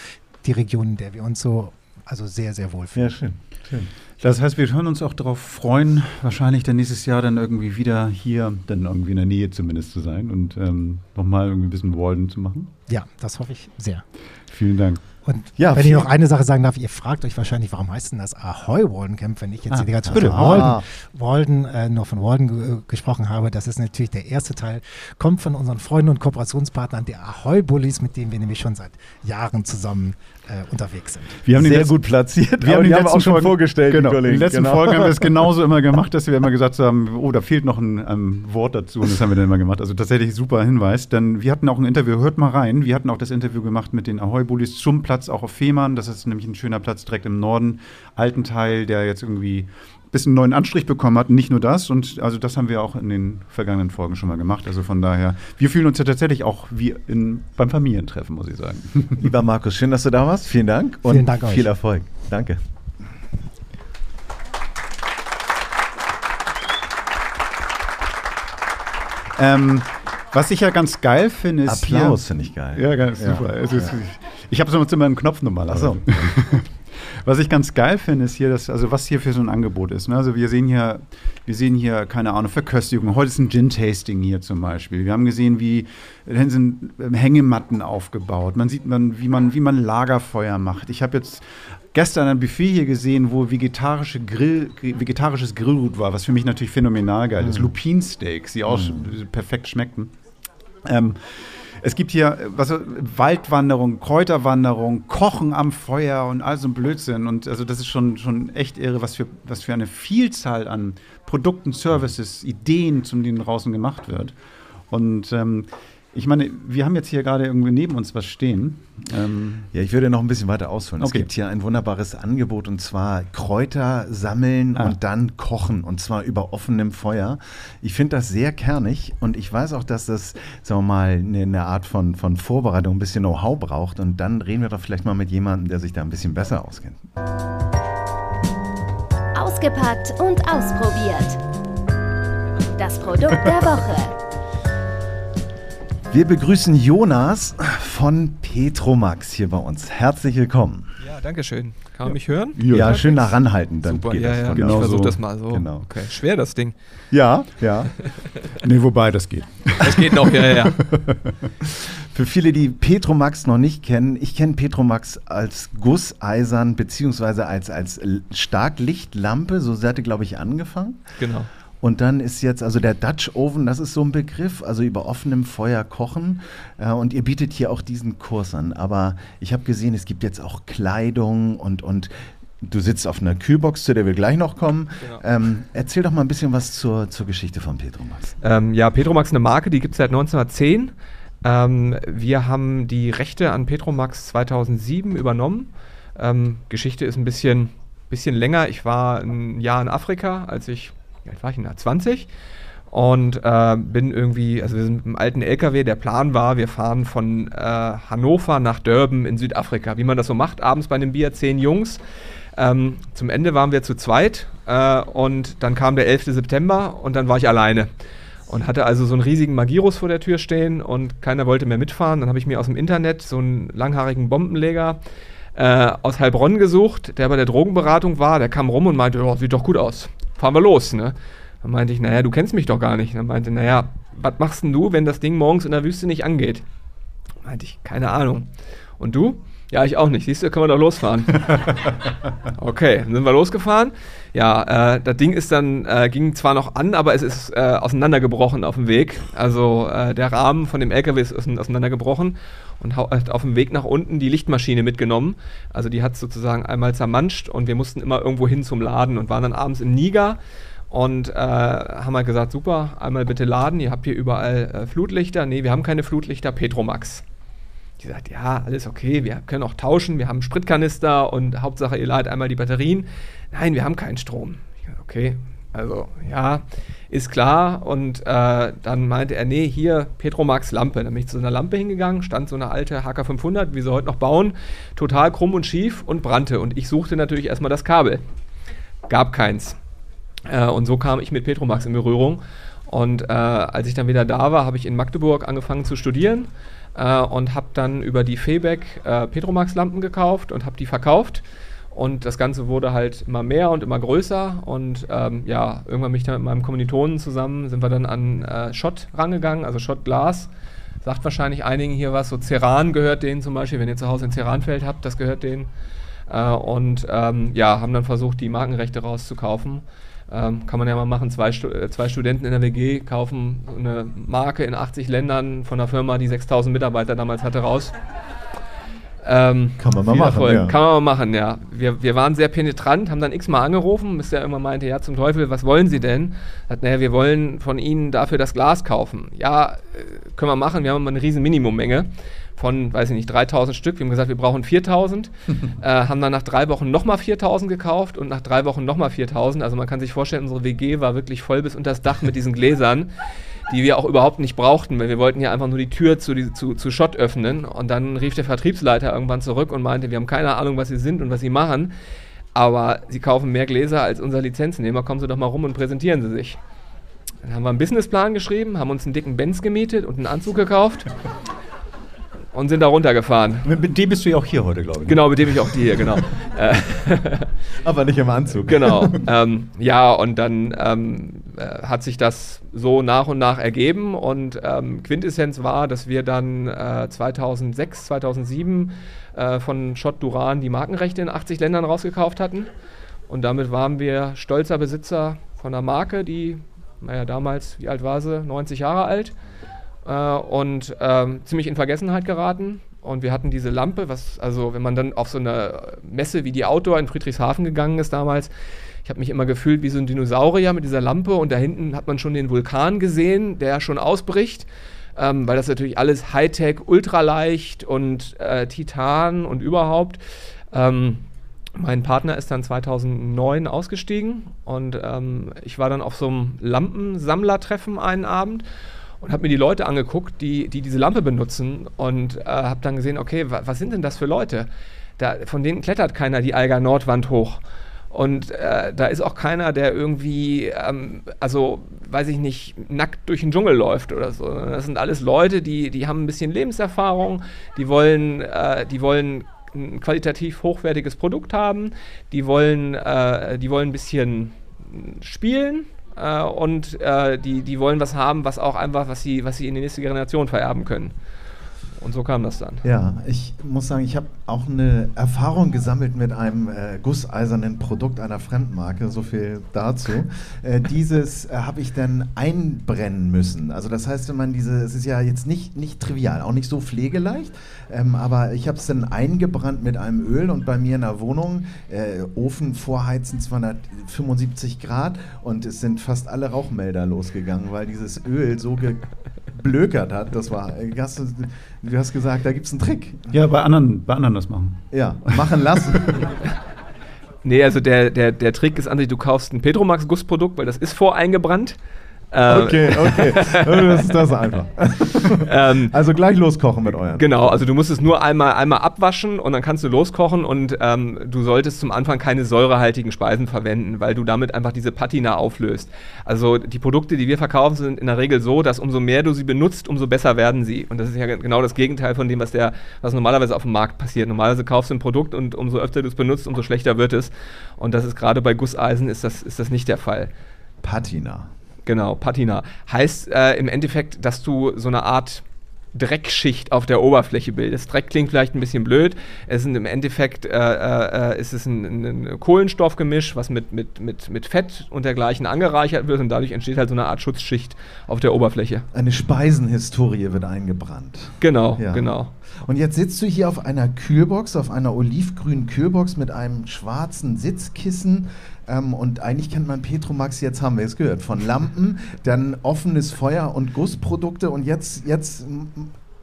die Region, in der wir uns so also sehr, sehr wohl Ja, schön. schön. Das heißt, wir hören uns auch darauf freuen, wahrscheinlich dann nächstes Jahr dann irgendwie wieder hier, dann irgendwie in der Nähe zumindest zu sein und ähm, nochmal irgendwie ein bisschen Walden zu machen. Ja, das hoffe ich sehr. Vielen Dank. Und ja, wenn ich noch eine Sache sagen darf, ihr fragt euch wahrscheinlich, warum heißt denn das Ahoy Walden Camp, wenn ich jetzt ah, die ganze Zeit von Walden, ah. Walden äh, noch von Walden ge gesprochen habe. Das ist natürlich der erste Teil, kommt von unseren Freunden und Kooperationspartnern der Ahoy Bullies, mit denen wir nämlich schon seit Jahren zusammen äh, unterwegs sind. Wir haben Sehr letzten, gut platziert. Wir haben die, haben auch schon Folgen, vorgestellt, genau, die In den letzten genau. Folgen haben wir es (laughs) genauso immer gemacht, dass wir immer gesagt haben, oh, da fehlt noch ein, ein Wort dazu und das haben wir dann immer gemacht. Also tatsächlich super Hinweis, denn wir hatten auch ein Interview, hört mal rein, wir hatten auch das Interview gemacht mit den Ahoy Bullies zum Platz auch auf Fehmarn. Das ist nämlich ein schöner Platz direkt im Norden, alten Teil, der jetzt irgendwie bisschen einen neuen Anstrich bekommen hat. Nicht nur das, und also das haben wir auch in den vergangenen Folgen schon mal gemacht. Also von daher, wir fühlen uns ja tatsächlich auch wie in, beim Familientreffen, muss ich sagen. (laughs) Lieber Markus, schön, dass du da warst. Vielen Dank und Vielen Dank viel Erfolg. Danke. Ähm, Was ich ja ganz geil finde, ist Applaus finde ich geil. Ja, ganz Ja. super. Ist, Ich habe es immer einen Knopf nochmal Ach so. (laughs) Was ich ganz geil finde, ist hier, dass, also was hier für so ein Angebot ist. Ne? Also wir sehen hier, wir sehen hier, keine Ahnung, Verköstigung. Heute ist ein Gin-Tasting hier zum Beispiel. Wir haben gesehen, wie da sind ähm, Hängematten aufgebaut. Man sieht, man, wie, man, wie man Lagerfeuer macht. Ich habe jetzt gestern ein Buffet hier gesehen, wo vegetarische Grill, vegetarisches Grillgut war, was für mich natürlich phänomenal geil ist. Lupinsteaks, die auch sch- perfekt schmeckten. Ähm, es gibt hier was, Waldwanderung, Kräuterwanderung, Kochen am Feuer und all so ein Blödsinn. Und also das ist schon, schon echt irre, was für, was für eine Vielzahl an Produkten, Services, Ideen, zum denen draußen gemacht wird. Und ähm, ich meine, wir haben jetzt hier gerade irgendwie neben uns was stehen. Ähm, Ja, ich würde noch ein bisschen weiter ausholen. Es Okay. gibt hier ein wunderbares Angebot und zwar Kräuter sammeln Ah. und dann kochen und zwar über offenem Feuer. Ich finde das sehr kernig und ich weiß auch, dass das, sagen wir mal, eine, eine Art von, von Vorbereitung, ein bisschen Know-how braucht und dann reden wir doch vielleicht mal mit jemandem, der sich da ein bisschen besser auskennt. Ausgepackt und ausprobiert. Das Produkt der Woche. Wir begrüßen Jonas von Petromax hier bei uns. Herzlich willkommen. Ja, danke schön. Kann man mich hören? Ja, schön nach ranhalten, dann Super, geht ja, das ja. von ich versuche so. das mal so. Genau. Okay. Schwer das Ding. Ja, ja. (laughs) nee, wobei, das geht. Das geht noch, ja, ja. (laughs) Für viele, die Petromax noch nicht kennen, ich kenne Petromax als Gusseisern beziehungsweise als, als Starklichtlampe, so seid ihr, glaube ich, angefangen. Genau. Und dann ist jetzt, also der Dutch Oven, das ist so ein Begriff, also über offenem Feuer kochen. Äh, und ihr bietet hier auch diesen Kurs an. Aber ich habe gesehen, es gibt jetzt auch Kleidung und, und du sitzt auf einer Kühlbox, zu der wir gleich noch kommen. Genau. Ähm, erzähl doch mal ein bisschen was zur, zur Geschichte von Petromax. Ähm, ja, Petromax ist eine Marke, die gibt es seit 1910. Ähm, wir haben die Rechte an Petromax 2007 übernommen. Ähm, Geschichte ist ein bisschen, bisschen länger. Ich war ein Jahr in Afrika, als ich, wie alt war ich denn da? 20. Und äh, bin irgendwie, also wir sind mit einem alten LKW, der Plan war, wir fahren von äh, Hannover nach Durban in Südafrika. Wie man das so macht, abends bei einem Bier, zehn Jungs. Ähm, zum Ende waren wir zu zweit äh, und dann kam der 11. September und dann war ich alleine. Und hatte also so einen riesigen Magirus vor der Tür stehen und keiner wollte mehr mitfahren. Dann habe ich mir aus dem Internet so einen langhaarigen Bombenleger äh, aus Heilbronn gesucht, der bei der Drogenberatung war. Der kam rum und meinte, oh, sieht doch gut aus. Fahren wir los. Ne? Dann meinte ich, naja, du kennst mich doch gar nicht. Dann meinte, naja, was machst denn du, wenn das Ding morgens in der Wüste nicht angeht? Meinte ich, keine Ahnung. Und du? Ja, ich auch nicht. Siehst du, können wir doch losfahren. (laughs) okay, dann sind wir losgefahren. Ja, äh, das Ding ist dann, äh, ging zwar noch an, aber es ist äh, auseinandergebrochen auf dem Weg. Also äh, der Rahmen von dem LKW ist ausein- auseinandergebrochen und hat auf dem Weg nach unten die Lichtmaschine mitgenommen. Also die hat sozusagen einmal zermanscht und wir mussten immer irgendwo hin zum Laden und waren dann abends in Niger und äh, haben halt gesagt, super, einmal bitte laden, ihr habt hier überall äh, Flutlichter. Nee, wir haben keine Flutlichter, Petromax. Die sagt, ja, alles okay, wir können auch tauschen, wir haben Spritkanister und Hauptsache ihr ladet einmal die Batterien. Nein, wir haben keinen Strom. Ich gesagt, okay, also ja, ist klar. Und äh, dann meinte er, nee, hier Petromax Lampe. Dann bin ich zu einer Lampe hingegangen, stand so eine alte HK500, wie sie heute noch bauen, total krumm und schief und brannte. Und ich suchte natürlich erstmal das Kabel. Gab keins. Äh, und so kam ich mit Petromax in Berührung. Und äh, als ich dann wieder da war, habe ich in Magdeburg angefangen zu studieren äh, und habe dann über die Febeck äh, Petromax-Lampen gekauft und habe die verkauft. Und das Ganze wurde halt immer mehr und immer größer. Und ähm, ja, irgendwann bin ich dann mit meinem Kommilitonen zusammen, sind wir dann an äh, Schott rangegangen, also Schottglas. Sagt wahrscheinlich einigen hier was. So Ceran gehört denen zum Beispiel, wenn ihr zu Hause ein Ceranfeld habt, das gehört denen. Äh, und ähm, ja, haben dann versucht, die Markenrechte rauszukaufen. Ähm, kann man ja mal machen. Zwei, äh, zwei Studenten in der WG kaufen eine Marke in 80 Ländern von einer Firma, die 6000 Mitarbeiter damals hatte, raus. Ähm, Kann man mal machen, Erfolg. ja. Kann man mal machen, ja. Wir, wir waren sehr penetrant, haben dann x-mal angerufen, bis der irgendwann meinte, ja, zum Teufel, was wollen Sie denn? Hat, naja, wir wollen von Ihnen dafür das Glas kaufen. Ja, äh, können wir machen, wir haben immer eine riesen Minimummenge von, weiß ich nicht, 3000 Stück. Wir haben gesagt, wir brauchen 4000. (laughs) äh, haben dann nach drei Wochen nochmal 4000 gekauft und nach drei Wochen nochmal 4000. Also man kann sich vorstellen, unsere WG war wirklich voll bis unter das Dach mit diesen Gläsern, (laughs) die wir auch überhaupt nicht brauchten, weil wir wollten ja einfach nur die Tür zu, die, zu, zu Schott öffnen. Und dann rief der Vertriebsleiter irgendwann zurück und meinte, wir haben keine Ahnung, was sie sind und was sie machen. Aber sie kaufen mehr Gläser als unser Lizenznehmer. Kommen Sie doch mal rum und präsentieren Sie sich. Dann haben wir einen Businessplan geschrieben, haben uns einen dicken Benz gemietet und einen Anzug gekauft (laughs) und sind da runtergefahren. Mit, mit dem bist du ja auch hier heute, glaube ich. ne? Genau, mit dem ich auch die hier, genau. (laughs) Aber nicht im Anzug. Genau. (laughs) ähm, ja, und dann ähm, äh, hat sich das so nach und nach ergeben und ähm, Quintessenz war, dass wir dann äh, 2006, 2007 äh, von Schott Duran die Markenrechte in 80 Ländern rausgekauft hatten. Und damit waren wir stolzer Besitzer von einer Marke, die, naja, damals, wie alt war sie? 90 Jahre alt. Äh, und ähm, ziemlich in Vergessenheit geraten. Und wir hatten diese Lampe, was, also wenn man dann auf so eine Messe wie die Outdoor in Friedrichshafen gegangen ist damals, ich habe mich immer gefühlt wie so ein Dinosaurier mit dieser Lampe und da hinten hat man schon den Vulkan gesehen, der schon ausbricht, ähm, weil das natürlich alles Hightech, ultraleicht und äh, Titan und überhaupt. Ähm, mein Partner ist dann 2009 ausgestiegen und ähm, ich war dann auf so einem Lampensammlertreffen einen Abend und habe mir die Leute angeguckt, die, die diese Lampe benutzen und äh, habe dann gesehen, okay, wa was sind denn das für Leute? Da, von denen klettert keiner die Alger Nordwand hoch. Und äh, da ist auch keiner, der irgendwie, ähm, also weiß ich nicht, nackt durch den Dschungel läuft oder so. Das sind alles Leute, die, die haben ein bisschen Lebenserfahrung, die wollen, äh, die wollen ein qualitativ hochwertiges Produkt haben, die wollen, äh, die wollen ein bisschen spielen und äh, die, die wollen was haben, was auch einfach, was sie, was sie in die nächste Generation vererben können. Und so kam das dann. Ja, ich muss sagen, ich habe auch eine Erfahrung gesammelt mit einem äh, gusseisernen Produkt einer Fremdmarke, so viel dazu. äh, dieses äh, habe ich dann einbrennen müssen. Also das heißt, wenn man diese, es ist ja jetzt nicht, nicht trivial, auch nicht so pflegeleicht, ähm, aber ich habe es dann eingebrannt mit einem Öl und bei mir in der Wohnung, äh, Ofen vorheizen 275 Grad und es sind fast alle Rauchmelder losgegangen, weil dieses Öl so geblökert hat. Das war, hast du, du hast gesagt, da gibt es einen Trick. Ja, bei anderen, bei anderen das machen. Ja, machen lassen. (laughs) Nee, also der, der, der Trick ist an sich, du kaufst ein Petromax-Gussprodukt, weil das ist voreingebrannt. Ähm, Okay, okay. Das ist das einfach. (laughs) Ähm, Also gleich loskochen mit euren. Genau, also du musst es nur einmal, einmal abwaschen und dann kannst du loskochen und ähm, du solltest zum Anfang keine säurehaltigen Speisen verwenden, weil du damit einfach diese Patina auflöst. Also die Produkte, die wir verkaufen, sind in der Regel so, dass umso mehr du sie benutzt, umso besser werden sie. Und das ist ja ge- genau das Gegenteil von dem, was, der, was normalerweise auf dem Markt passiert. Normalerweise kaufst du ein Produkt und umso öfter du es benutzt, umso schlechter wird es. Und das ist gerade bei Gusseisen ist das, ist das nicht der Fall. Patina. Genau, Patina. Heißt äh, im Endeffekt, dass du so eine Art Dreckschicht auf der Oberfläche bildest. Dreck klingt vielleicht ein bisschen blöd. Es sind im Endeffekt äh, äh, ist es ein, ein, ein Kohlenstoffgemisch, was mit, mit, mit, mit Fett und dergleichen angereichert wird und dadurch entsteht halt so eine Art Schutzschicht auf der Oberfläche. Eine Speisenhistorie wird eingebrannt. Genau, Ja. genau. Und jetzt sitzt du hier auf einer Kühlbox, auf einer olivgrünen Kühlbox mit einem schwarzen Sitzkissen. Ähm, und eigentlich kennt man Petromax, jetzt haben wir es gehört, von Lampen, dann offenes Feuer und Gussprodukte. Und jetzt, jetzt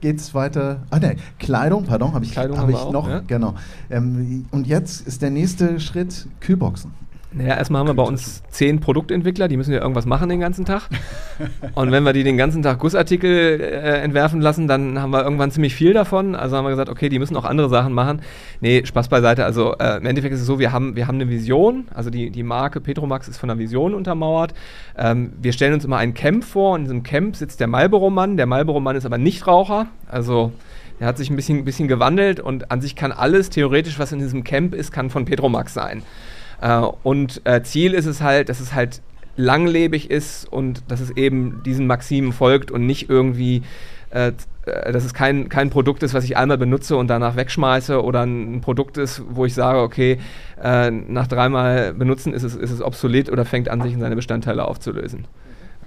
geht es weiter. Ah, ne, Kleidung, pardon, habe ich, Kleidung hab ich auch, noch. ja. Genau. Ähm, und jetzt ist der nächste Schritt Kühlboxen. Naja, erstmal haben wir bei uns zehn Produktentwickler, die müssen ja irgendwas machen den ganzen Tag. Und wenn wir die den ganzen Tag Gussartikel äh, entwerfen lassen, dann haben wir irgendwann ziemlich viel davon. Also haben wir gesagt, okay, die müssen auch andere Sachen machen. Nee, Spaß beiseite. Also äh, im Endeffekt ist es so, wir haben, wir haben eine Vision. Also die, die Marke Petromax ist von einer Vision untermauert. Ähm, wir stellen uns immer ein Camp vor. In diesem Camp sitzt der Marlboro-Mann. Der Marlboro-Mann ist aber nicht Raucher. Also der hat sich ein bisschen, bisschen gewandelt und an sich kann alles theoretisch, was in diesem Camp ist, kann von Petromax sein. Äh, und äh, Ziel ist es halt, dass es halt langlebig ist und dass es eben diesen Maximen folgt und nicht irgendwie, äh, äh, dass es kein, kein Produkt ist, was ich einmal benutze und danach wegschmeiße oder ein Produkt ist, wo ich sage, okay, äh, nach dreimal benutzen ist es, ist es obsolet oder fängt an, sich in seine Bestandteile aufzulösen.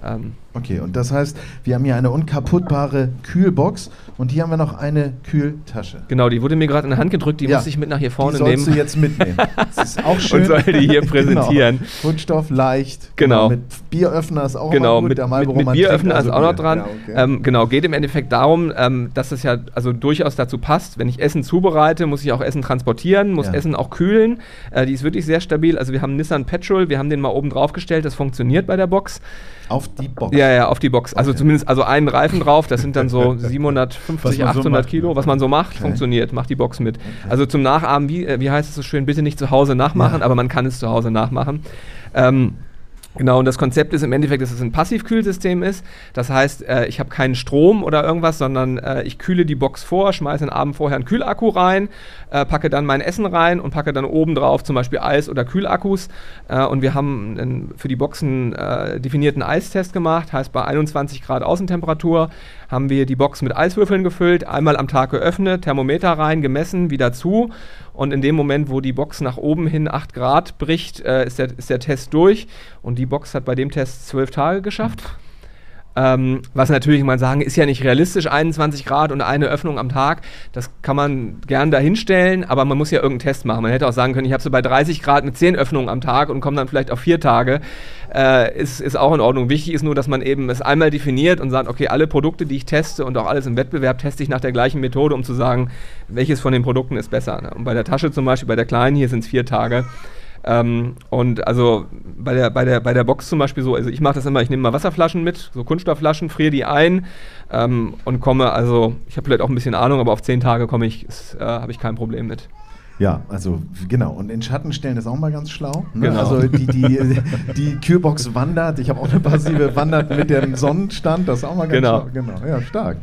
Ähm, Okay, und das heißt, wir haben hier eine unkaputtbare Kühlbox und hier haben wir noch eine Kühltasche. genau, die wurde mir gerade in die Hand gedrückt, die Ja, muss ich mit nach hier vorne die sollst nehmen. du jetzt mitnehmen. (laughs) Das ist auch schön. Und soll die hier präsentieren. Genau. Kunststoff leicht. Genau. Mit Bieröffner ist auch Genau, gut. mit, Der mit, mit Bieröffner trinkt ist also auch noch Bier. dran. Ja, okay. ähm, genau, geht im Endeffekt darum, ähm, dass das ja also durchaus dazu passt, wenn ich Essen zubereite, muss ich auch Essen transportieren, muss Ja. Essen auch kühlen. Äh, die ist wirklich sehr stabil. Also wir haben Nissan Petrol, wir haben den mal oben drauf gestellt, das funktioniert bei der Box. Auf die Box. Ja, ja, auf die Box. Also Okay. zumindest also einen Reifen drauf, das sind dann so (laughs) Was 750, man so 800 macht. Kilo, was man so macht, Okay. funktioniert, macht die Box mit. Also zum Nachahmen, wie, äh, wie heißt es so schön, bitte nicht zu Hause nachmachen, Ja. aber man kann es zu Hause nachmachen. Ähm, Genau, und das Konzept ist im Endeffekt, dass es ein Passivkühlsystem ist. Das heißt, äh, ich habe keinen Strom oder irgendwas, sondern äh, ich kühle die Box vor, schmeiße den Abend vorher einen Kühlakku rein, äh, packe dann mein Essen rein und packe dann oben drauf zum Beispiel Eis oder Kühlakkus. Äh, und wir haben einen, für die Boxen äh, definierten Eistest gemacht, heißt bei 21 Grad Außentemperatur haben wir die Box mit Eiswürfeln gefüllt, einmal am Tag geöffnet, Thermometer rein, gemessen, wieder zu. Und in dem Moment, wo die Box nach oben hin 8 Grad bricht, äh, ist, der, ist der Test durch. Und die Box hat bei dem Test 12 Tage geschafft. Ähm, was natürlich, man sagen, ist ja nicht realistisch, 21 Grad und eine Öffnung am Tag. Das kann man gern dahinstellen, aber man muss ja irgendeinen Test machen. Man hätte auch sagen können, ich habe so bei 30 Grad mit 10 Öffnungen am Tag und komme dann vielleicht auf vier Tage. Äh, ist, ist auch in Ordnung. Wichtig ist nur, dass man eben es einmal definiert und sagt, okay, alle Produkte, die ich teste und auch alles im Wettbewerb, teste ich nach der gleichen Methode, um zu sagen, welches von den Produkten ist besser. Ne? Und bei der Tasche zum Beispiel, bei der kleinen, hier sind es vier Tage. Ähm, und also bei der, bei, der, bei der Box zum Beispiel so, also ich mache das immer, ich nehme mal Wasserflaschen mit, so Kunststoffflaschen, friere die ein ähm, und komme, also ich habe vielleicht auch ein bisschen Ahnung, aber auf zehn Tage komme ich, äh, habe ich kein Problem mit. Ja, also genau. Und in Schatten stellen ist auch mal ganz schlau. Ne? Genau. Also die, die, die Kühlbox wandert. Ich habe auch eine passive wandert mit dem Sonnenstand. Das ist auch mal ganz Genau. schlau. Genau, ja, stark.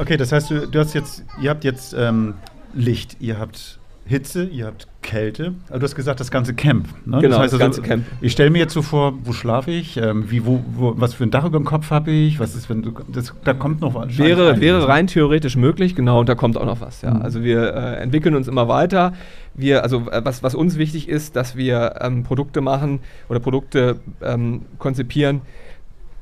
Okay, das heißt, du, du hast jetzt, ihr habt jetzt ähm, Licht, ihr habt Hitze, ihr habt Kälte. Also du hast gesagt, das ganze Camp. Ne? Genau, heißt das ganze Camp. Ich stelle mir jetzt so vor, wo schlafe ich, ähm, wie, wo, wo, was für ein Dach über dem Kopf habe ich, was ist, wenn du, das, da kommt noch was. Wäre, wäre rein theoretisch möglich, genau, und da kommt auch noch was. Ja. Mhm. Also wir äh, entwickeln uns immer weiter. Wir, also äh, was, was uns wichtig ist, dass wir ähm, Produkte machen oder Produkte ähm, konzipieren,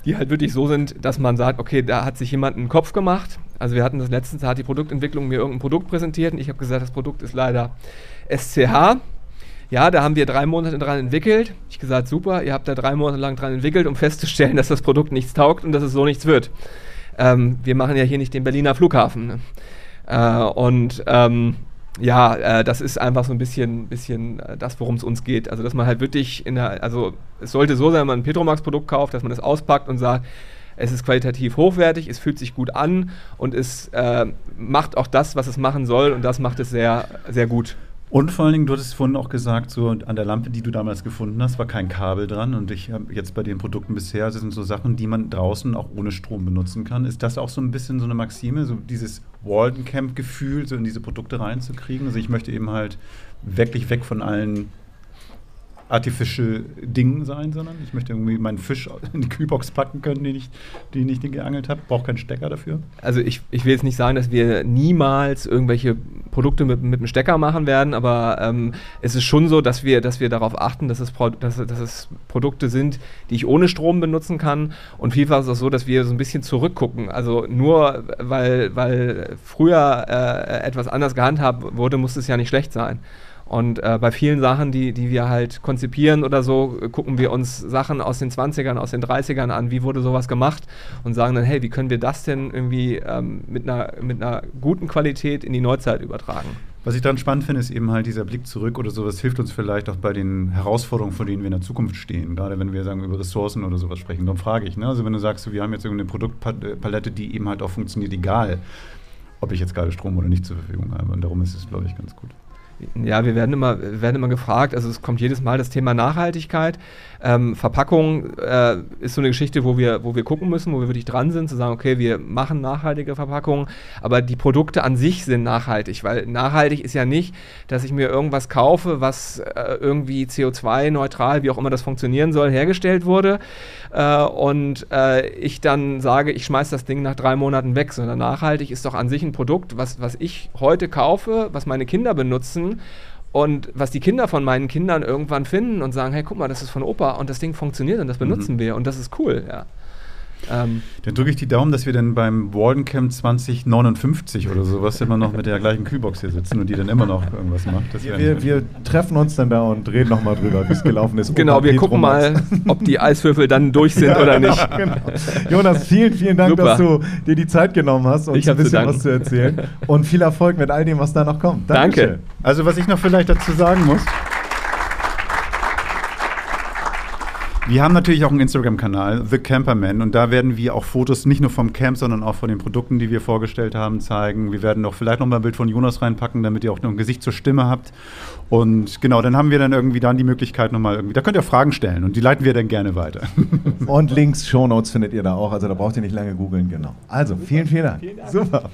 die halt wirklich so sind, dass man sagt, okay, da hat sich jemand einen Kopf gemacht. Also wir hatten das letztens, da hat die Produktentwicklung mir irgendein Produkt präsentiert und ich habe gesagt, das Produkt ist leider SCH. Ja, da haben wir drei Monate dran entwickelt. Ich gesagt, super, ihr habt da drei Monate lang dran entwickelt, um festzustellen, dass das Produkt nichts taugt und dass es so nichts wird. Ähm, wir machen ja hier nicht den Berliner Flughafen. Ne? Äh, und ähm, ja, äh, das ist einfach so ein bisschen, bisschen äh, das, worum es uns geht. Also, dass man halt wirklich in der, also es sollte so sein, wenn man ein Petromax-Produkt kauft, dass man das auspackt und sagt, es ist qualitativ hochwertig, es fühlt sich gut an und es äh, macht auch das, was es machen soll und das macht es sehr, sehr gut. Und vor allen Dingen, du hattest vorhin auch gesagt, so an der Lampe, die du damals gefunden hast, war kein Kabel dran. Und ich habe jetzt bei den Produkten bisher, das sind so Sachen, die man draußen auch ohne Strom benutzen kann. Ist das auch so ein bisschen so eine Maxime, so dieses Walden Camp-Gefühl, so in diese Produkte reinzukriegen? Also ich möchte eben halt wirklich weg von allen artificial Dingen sein, sondern ich möchte irgendwie meinen Fisch in die Kühlbox packen können, den ich, den ich geangelt habe. Brauche keinen Stecker dafür. Also ich, ich will jetzt nicht sagen, dass wir niemals irgendwelche Produkte mit, mit einem Stecker machen werden, aber ähm, es ist schon so, dass wir, dass wir darauf achten, dass es, Pro, dass, dass es Produkte sind, die ich ohne Strom benutzen kann. Und vielfach ist es auch so, dass wir so ein bisschen zurückgucken. Also nur weil, weil früher äh, etwas anders gehandhabt wurde, muss es ja nicht schlecht sein. Und äh, bei vielen Sachen, die, die wir halt konzipieren oder so, gucken wir uns Sachen aus den 20ern, aus den 30ern an, wie wurde sowas gemacht und sagen dann, hey, wie können wir das denn irgendwie ähm, mit, einer, mit einer guten Qualität in die Neuzeit übertragen? Was ich dann spannend finde, ist eben halt dieser Blick zurück oder sowas hilft uns vielleicht auch bei den Herausforderungen, vor denen wir in der Zukunft stehen. Gerade wenn wir sagen über Ressourcen oder sowas sprechen. Dann frage ich, ne? also wenn du sagst, wir haben jetzt irgendeine Produktpalette, die eben halt auch funktioniert, egal ob ich jetzt gerade Strom oder nicht zur Verfügung habe. Und darum ist es, glaube ich, ganz gut. Ja, wir werden immer, werden immer gefragt, also es kommt jedes Mal das Thema Nachhaltigkeit. Ähm, Verpackung äh, ist so eine Geschichte, wo wir, wo wir gucken müssen, wo wir wirklich dran sind, zu sagen, okay, wir machen nachhaltige Verpackungen, aber die Produkte an sich sind nachhaltig, weil nachhaltig ist ja nicht, dass ich mir irgendwas kaufe, was äh, irgendwie CO2-neutral, wie auch immer das funktionieren soll, hergestellt wurde äh, und äh, ich dann sage, ich schmeiße das Ding nach drei Monaten weg, sondern nachhaltig ist doch an sich ein Produkt, was, was ich heute kaufe, was meine Kinder benutzen und was die Kinder von meinen Kindern irgendwann finden und sagen, hey, guck mal, das ist von Opa und das Ding funktioniert und das benutzen Mhm. wir und das ist cool, ja. Ähm, Dann drücke ich die Daumen, dass wir dann beim Walden Camp 2059 oder sowas immer noch mit der gleichen Kühlbox hier sitzen und die dann immer noch irgendwas macht. Das Wir, wir, wir treffen uns dann da und reden nochmal drüber, wie es gelaufen ist. genau, wir gucken mal, (laughs) ob die Eiswürfel dann durch sind oder nicht. genau. Jonas, vielen, vielen Dank, Super. dass du dir die Zeit genommen hast, uns Ich ein bisschen was zu erzählen. Und viel Erfolg mit all dem, was da noch kommt. Danke. Dankeschön. Also was ich noch vielleicht dazu sagen muss, Wir haben natürlich auch einen Instagram-Kanal, The Camperman, und da werden wir auch Fotos nicht nur vom Camp, sondern auch von den Produkten, die wir vorgestellt haben, zeigen. Wir werden auch vielleicht noch mal ein Bild von Jonas reinpacken, damit ihr auch noch ein Gesicht zur Stimme habt. Und genau, dann haben wir dann irgendwie dann die Möglichkeit nochmal irgendwie, da könnt ihr Fragen stellen und die leiten wir dann gerne weiter. (laughs) Und Links, Shownotes findet ihr da auch, also da braucht ihr nicht lange googeln, genau. Also, vielen, vielen Dank. Vielen Dank. Super.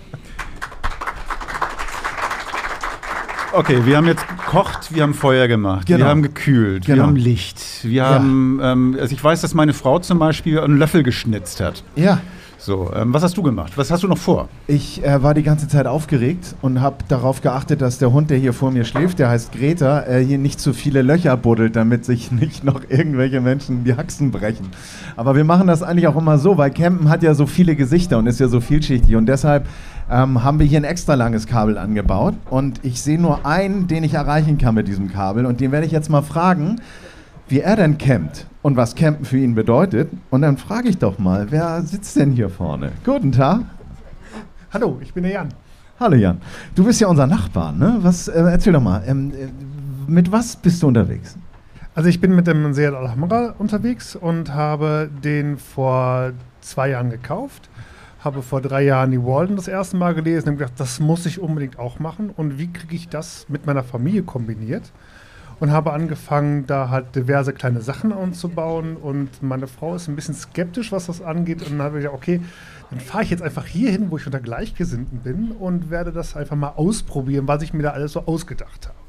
Okay, wir haben jetzt gekocht, wir haben Feuer gemacht, Genau. wir haben gekühlt, wir Genau. haben Licht, wir haben, ähm, also ich weiß, dass meine Frau zum Beispiel einen Löffel geschnitzt hat. Ja, So, ähm, was hast du gemacht? Was hast du noch vor? ich äh, war die ganze Zeit aufgeregt und habe darauf geachtet, dass der Hund, der hier vor mir schläft, der heißt Greta, äh, hier nicht zu viele Löcher buddelt, damit sich (laughs) nicht noch irgendwelche Menschen die Haxen brechen. Aber wir machen das eigentlich auch immer so, weil Campen hat ja so viele Gesichter und ist ja so vielschichtig und deshalb ähm, haben wir hier ein extra langes Kabel angebaut und ich sehe nur einen, den ich erreichen kann mit diesem Kabel und den werde ich jetzt mal fragen, wie er denn campt und was Campen für ihn bedeutet. Und dann frage ich doch mal, wer sitzt denn hier vorne? Guten Tag. Hallo, ich bin der Jan. Hallo Jan. Du bist ja unser Nachbar, ne? Was, äh, erzähl doch mal, ähm, äh, mit was bist du unterwegs? Also ich bin mit dem Seat Alhambra unterwegs und habe den vor zwei Jahren gekauft. Habe vor drei Jahren die Walden das erste Mal gelesen und gedacht, das muss ich unbedingt auch machen. Und wie kriege ich das mit meiner Familie kombiniert? Und habe angefangen, da halt diverse kleine Sachen anzubauen. Und meine Frau ist ein bisschen skeptisch, was das angeht. Und dann habe ich gesagt, okay, dann fahre ich jetzt einfach hier hin, wo ich unter Gleichgesinnten bin und werde das einfach mal ausprobieren, was ich mir da alles so ausgedacht habe.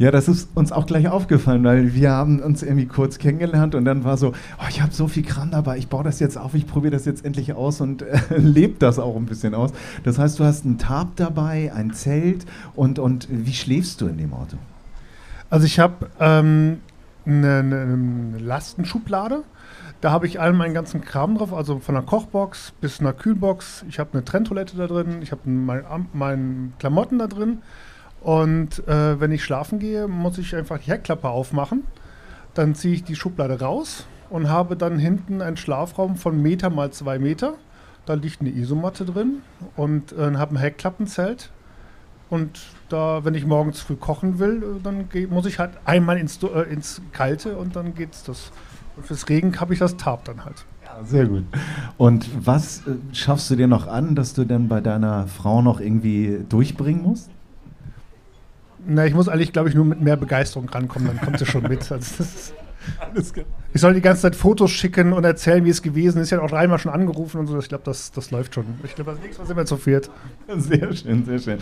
Ja, das ist uns auch gleich aufgefallen, weil wir haben uns irgendwie kurz kennengelernt und dann war so, oh, ich habe so viel Kram dabei, ich baue das jetzt auf, ich probiere das jetzt endlich aus und äh, (laughs) lebe das auch ein bisschen aus. Das heißt, du hast einen Tarp dabei, ein Zelt und, und wie schläfst du in dem Auto? Also ich habe ähm, eine, eine Lastenschublade. Da habe ich all meinen ganzen Kram drauf, also von einer Kochbox bis einer Kühlbox. Ich habe eine Trenntoilette da drin, ich habe meine mein Klamotten da drin. Und äh, wenn ich schlafen gehe, muss ich einfach die Heckklappe aufmachen. Dann ziehe ich die Schublade raus und habe dann hinten einen Schlafraum von Meter mal zwei Meter. Da liegt eine Isomatte drin und äh, habe ein Heckklappenzelt. Und da, wenn ich morgens früh kochen will, äh, dann muss ich halt einmal ins, äh, ins Kalte und dann geht's das. Und fürs Regen habe ich das Tarp dann halt. Ja, sehr gut. Und was äh, schaffst du dir noch an, dass du dann bei deiner Frau noch irgendwie durchbringen musst? Na, ich muss eigentlich, glaube ich, nur mit mehr Begeisterung rankommen, dann kommt sie schon mit. Also das ist, ich soll die ganze Zeit Fotos schicken und erzählen, wie es gewesen ist. Ich habe auch dreimal schon angerufen und so. Ich glaube, das, das läuft schon. Ich glaube, das nächste Mal sind wir zu viert. Sehr schön, sehr schön.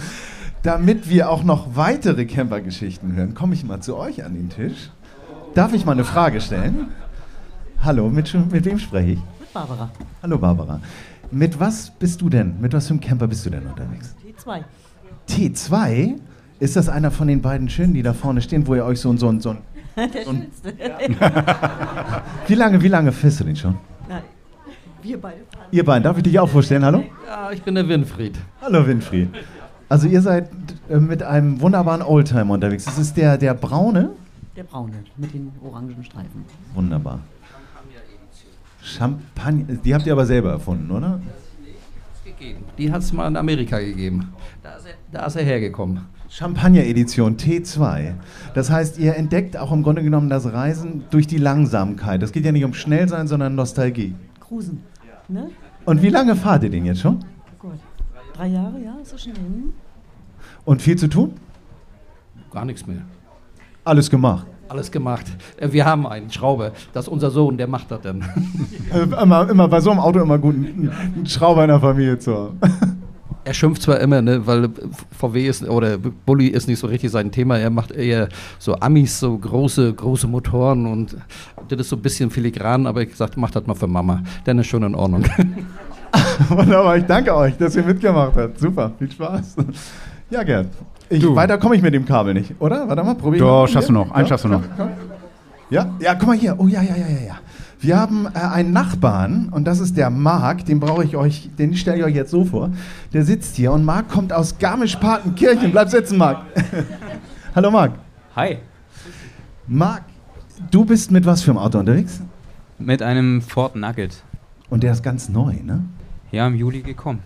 Damit wir auch noch weitere Campergeschichten hören, komme ich mal zu euch an den Tisch. Darf ich mal eine Frage stellen? Hallo, mit, mit wem spreche ich? Mit Barbara. Hallo Barbara. Mit was bist du denn? Mit was für einem Camper bist du denn unterwegs? T2. T2? Ist das einer von den beiden schönen, die da vorne stehen, wo ihr euch so ein so ein so ein (laughs) Der Und- schönste. (laughs) Wie lange, wie lange fährst du den schon? Nein, wir beide fahren. Ihr beiden, darf ich dich auch vorstellen? Hallo? Ja, ich bin der Winfried. Hallo Winfried. Also ihr seid äh, mit einem wunderbaren Oldtimer unterwegs. Das ist der, der braune? Der braune mit den orangen Streifen. Wunderbar. Champagner, die habt ihr aber selber erfunden, oder? Gegeben. Die hat es mal in Amerika gegeben. Da ist er, da ist er hergekommen. Champagner-Edition T2. Das heißt, ihr entdeckt auch im Grunde genommen das Reisen durch die Langsamkeit. Das geht ja nicht um Schnellsein, sondern Nostalgie. Cruisen. Ne? Und wie lange fahrt ihr den jetzt schon? Oh Gott. Drei Jahre, ja, ist so schnell. Und viel zu tun? Gar nichts mehr. Alles gemacht. Alles gemacht. Äh, Wir haben einen Schrauber. Das ist unser Sohn, der macht das dann. (laughs) Äh, immer, immer bei so einem Auto immer gut, einen einen Schrauber in der Familie zu haben. Er schimpft zwar immer, ne, weil VW ist oder Bulli ist nicht so richtig sein Thema. Er macht eher so Amis, so große, große Motoren und das ist so ein bisschen filigran, aber ich gesagt, mach das mal für Mama. Dann ist schon in Ordnung. (laughs) Wunderbar, ich danke euch, dass ihr mitgemacht habt. Super, viel Spaß. Ja, Gerd. Ich, weiter komme ich mit dem Kabel nicht, oder? Warte mal, probier Doch, mal. schaffst du noch. Einen schaffst du noch. Komm, komm. Ja? Ja, guck mal hier. Oh ja, ja, ja, ja, ja. Wir haben äh, einen Nachbarn und das ist der Marc, den brauche ich euch, den stelle ich euch jetzt so vor. Der sitzt hier und Marc kommt aus Garmisch-Partenkirchen. Bleib sitzen, Marc. (laughs) Hallo, Marc. Hi. Marc, du bist mit was für einem Auto unterwegs? Mit einem Ford Nugget. Und der ist ganz neu, ne? Ja, im Juli gekommen.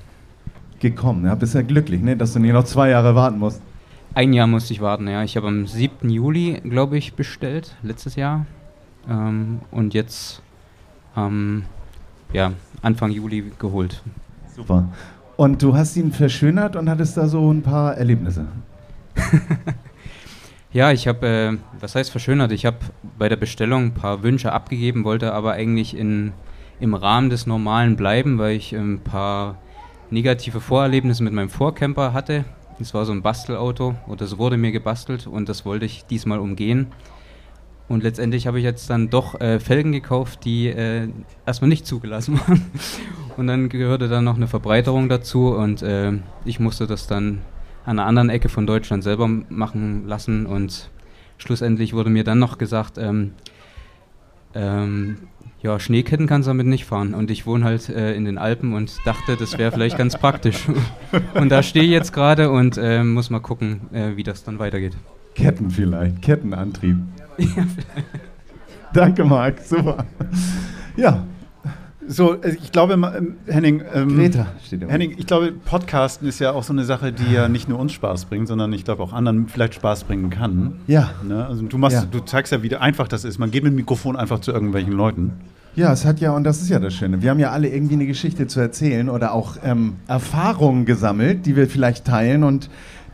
Gekommen. Ja, bist ja glücklich, ne? Dass du nicht noch zwei Jahre warten musst. Ein Jahr musste ich warten, ja. Ich habe am 7. Juli, glaube ich, bestellt, letztes Jahr. Ähm, und jetzt ähm, ja, Anfang Juli geholt. Super. Und du hast ihn verschönert und hattest da so ein paar Erlebnisse. (laughs) Ja, ich habe, äh, was heißt verschönert? Ich habe bei der Bestellung ein paar Wünsche abgegeben, wollte aber eigentlich in, im Rahmen des Normalen bleiben, weil ich ein paar negative Vorerlebnisse mit meinem Vorcamper hatte. Das war so ein Bastelauto oder es wurde mir gebastelt und das wollte ich diesmal umgehen. Und letztendlich habe ich jetzt dann doch äh, Felgen gekauft, die äh, erstmal nicht zugelassen (laughs) waren. Und dann gehörte dann noch eine Verbreiterung dazu und äh, ich musste das dann an einer anderen Ecke von Deutschland selber machen lassen. Und schlussendlich wurde mir dann noch gesagt, ähm, ähm, ja, Schneeketten kannst du damit nicht fahren. Und ich wohne halt äh, in den Alpen und dachte, das wäre vielleicht ganz praktisch. (laughs) und da stehe ich jetzt gerade und äh, muss mal gucken, äh, wie das dann weitergeht. Ketten vielleicht, Kettenantrieb. (laughs) Danke, Marc, super. Ja. So, äh, ich glaube, ähm, Henning, ähm. Henning, ich glaube, Podcasten ist ja auch so eine Sache, die ja nicht nur uns Spaß bringt, sondern ich glaube auch anderen vielleicht Spaß bringen kann. Ja. Ne? Also du machst, Ja. du zeigst ja, wie einfach das ist. Man geht mit dem Mikrofon einfach zu irgendwelchen Leuten. Ja, es hat ja, und das ist ja das Schöne, wir haben ja alle irgendwie eine Geschichte zu erzählen oder auch ähm, Erfahrungen gesammelt, die wir vielleicht teilen und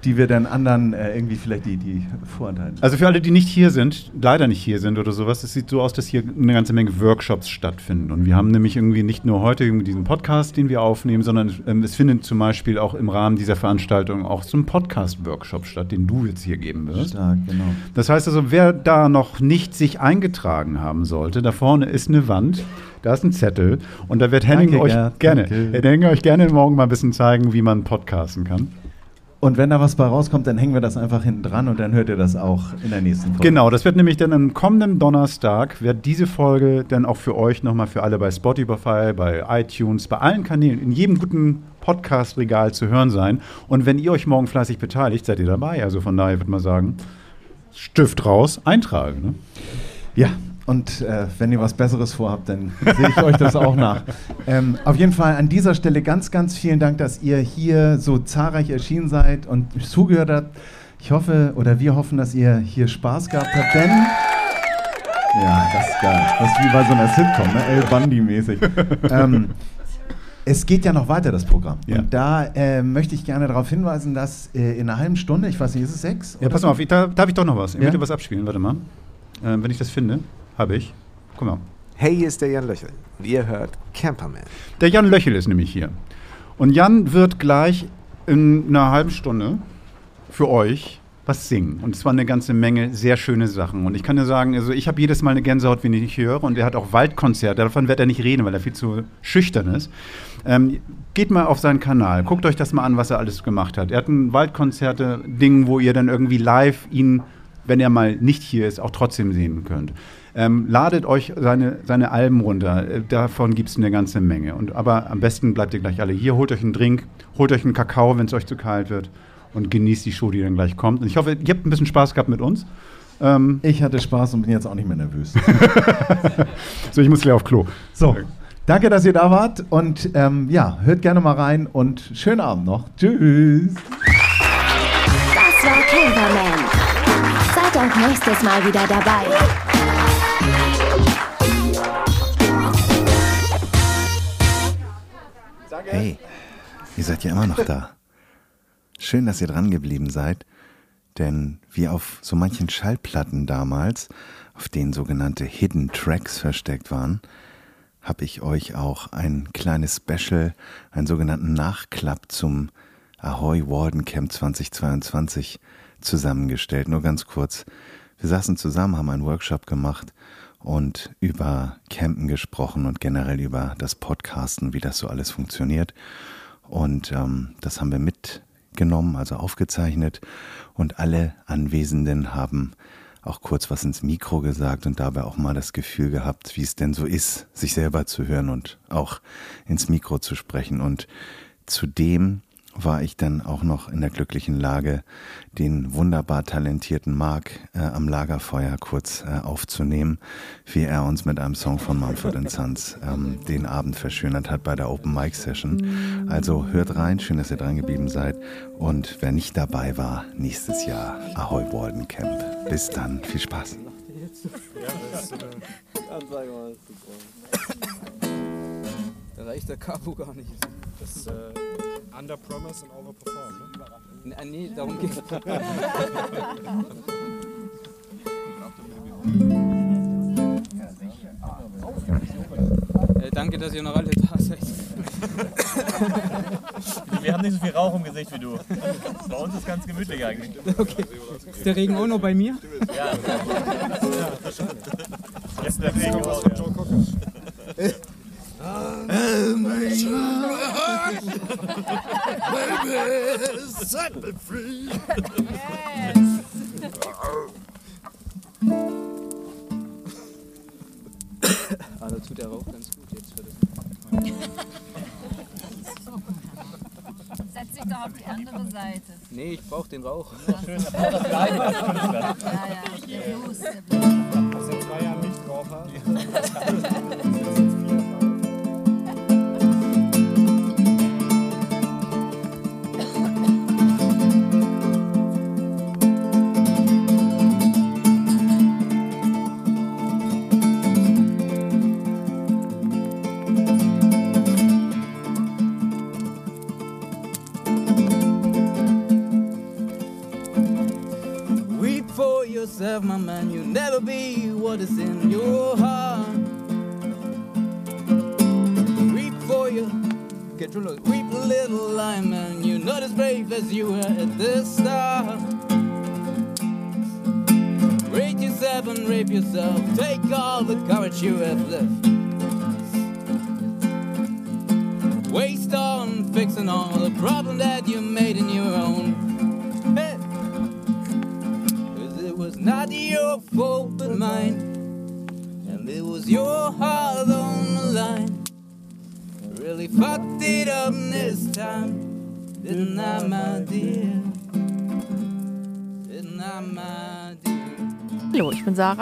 die wir dann anderen äh, irgendwie vielleicht die, die vorenthalten. Also für alle, die nicht hier sind, leider nicht hier sind oder sowas, es sieht so aus, dass hier eine ganze Menge Workshops stattfinden. Und wir haben nämlich irgendwie nicht nur heute diesen Podcast, den wir aufnehmen, sondern ähm, es findet zum Beispiel auch im Rahmen dieser Veranstaltung auch so ein Podcast-Workshop statt, den du jetzt hier geben wirst. Stark, genau. Das heißt also, wer da noch nicht sich eingetragen haben sollte, da vorne ist eine Wand, da ist ein Zettel und da wird Henning Danke, euch Gerd, gerne, Henning euch gerne morgen mal ein bisschen zeigen, wie man podcasten kann. Und wenn da was bei rauskommt, dann hängen wir das einfach hinten dran und dann hört ihr das auch in der nächsten Folge. Genau, das wird nämlich dann am kommenden Donnerstag, wird diese Folge dann auch für euch nochmal für alle bei Spotify, bei iTunes, bei allen Kanälen, in jedem guten Podcast-Regal zu hören sein. Und wenn ihr euch morgen fleißig beteiligt, seid ihr dabei. Also von daher würde man sagen, Stift raus, eintragen. Ne? Ja, und äh, wenn ihr was Besseres vorhabt, dann sehe ich euch das auch nach. Ähm, auf jeden Fall an dieser Stelle ganz, ganz vielen Dank, dass ihr hier so zahlreich erschienen seid und zugehört habt. Ich hoffe oder wir hoffen, dass ihr hier Spaß gehabt habt, denn ja, das ist geil. Das ist wie bei so einer Sitcom, ne? El Bundy-mäßig. ähm, es geht ja noch weiter, das Programm. Ja. Und da äh, möchte ich gerne darauf hinweisen, dass äh, in einer halben Stunde, ich weiß nicht, ist es sechs? Ja, pass mal auf, ich, da, darf ich doch noch was? Ich Ja? möchte was abspielen, warte mal. Ähm, wenn ich das finde, habe ich. Guck mal. Hey, hier ist der Jan Löchel und ihr hört Camperman. Der Jan Löchel ist nämlich hier. Und Jan wird gleich in einer halben Stunde für euch was singen. Und es war eine ganze Menge sehr schöne Sachen. Und ich kann dir sagen, also ich habe jedes Mal eine Gänsehaut, wenn ich ihn höre. Und er hat auch Waldkonzerte. Davon wird er nicht reden, weil er viel zu schüchtern ist. Ähm, geht mal auf seinen Kanal. Guckt euch das mal an, was er alles gemacht hat. Er hat ein Waldkonzerte-Ding, wo ihr dann irgendwie live ihn, wenn er mal nicht hier ist, auch trotzdem sehen könnt. Ähm, ladet euch seine, seine Alben runter. Äh, Davon gibt es eine ganze Menge. Und, aber am besten bleibt ihr gleich alle hier. Holt euch einen Drink, holt euch einen Kakao, wenn es euch zu kalt wird. Und genießt die Show, die dann gleich kommt. Und ich hoffe, ihr habt ein bisschen Spaß gehabt mit uns. Ähm, Ich hatte Spaß und bin jetzt auch nicht mehr nervös. (laughs) so, ich muss gleich auf Klo. So, danke, dass ihr da wart und ähm, ja, hört gerne mal rein und schönen Abend noch. Tschüss. Das war Camperman. Seid auch nächstes Mal wieder dabei. Hey, ihr seid ja immer noch da. Schön, dass ihr dran geblieben seid, denn wie auf so manchen Schallplatten damals, auf denen sogenannte Hidden Tracks versteckt waren, habe ich euch auch ein kleines Special, einen sogenannten Nachklapp zum Ahoy Warden Camp 2022 zusammengestellt. Nur ganz kurz. Wir saßen zusammen, haben einen Workshop gemacht und über Campen gesprochen und generell über das Podcasten, wie das so alles funktioniert. Und ähm, das haben wir mitgenommen, also aufgezeichnet. Und alle Anwesenden haben auch kurz was ins Mikro gesagt und dabei auch mal das Gefühl gehabt, wie es denn so ist, sich selber zu hören und auch ins Mikro zu sprechen. Und zudem war ich dann auch noch in der glücklichen Lage, den wunderbar talentierten Mark äh, am Lagerfeuer kurz äh, aufzunehmen, wie er uns mit einem Song von Mumford Sons ähm, den Abend verschönert hat bei der Open Mic Session. Also hört rein, schön, dass ihr dran geblieben seid. Und wer nicht dabei war, nächstes Jahr Ahoy Walden Camp. Bis dann, viel Spaß. (laughs) Da reicht der Capo gar nicht. Das äh, Under Promise and Over Perform, ne? Nee, nee darum geht's. (laughs) äh, danke, dass ihr noch alle da seid. (laughs) Wir haben nicht so viel Rauch im Gesicht wie du. Bei uns ist ganz gemütlich eigentlich. Okay. Ist der Regen auch noch bei mir? Ja. (laughs) Jetzt der Regen auch. Ja. Ah, da tut der Rauch ganz gut jetzt für das. Setz dich doch auf die andere Seite. Nee, ich brauch den Rauch. Schön, das braucht das Bleiben. Ja, ja, der Blues, der Blues. Was in zwei Jahren nicht (laughs)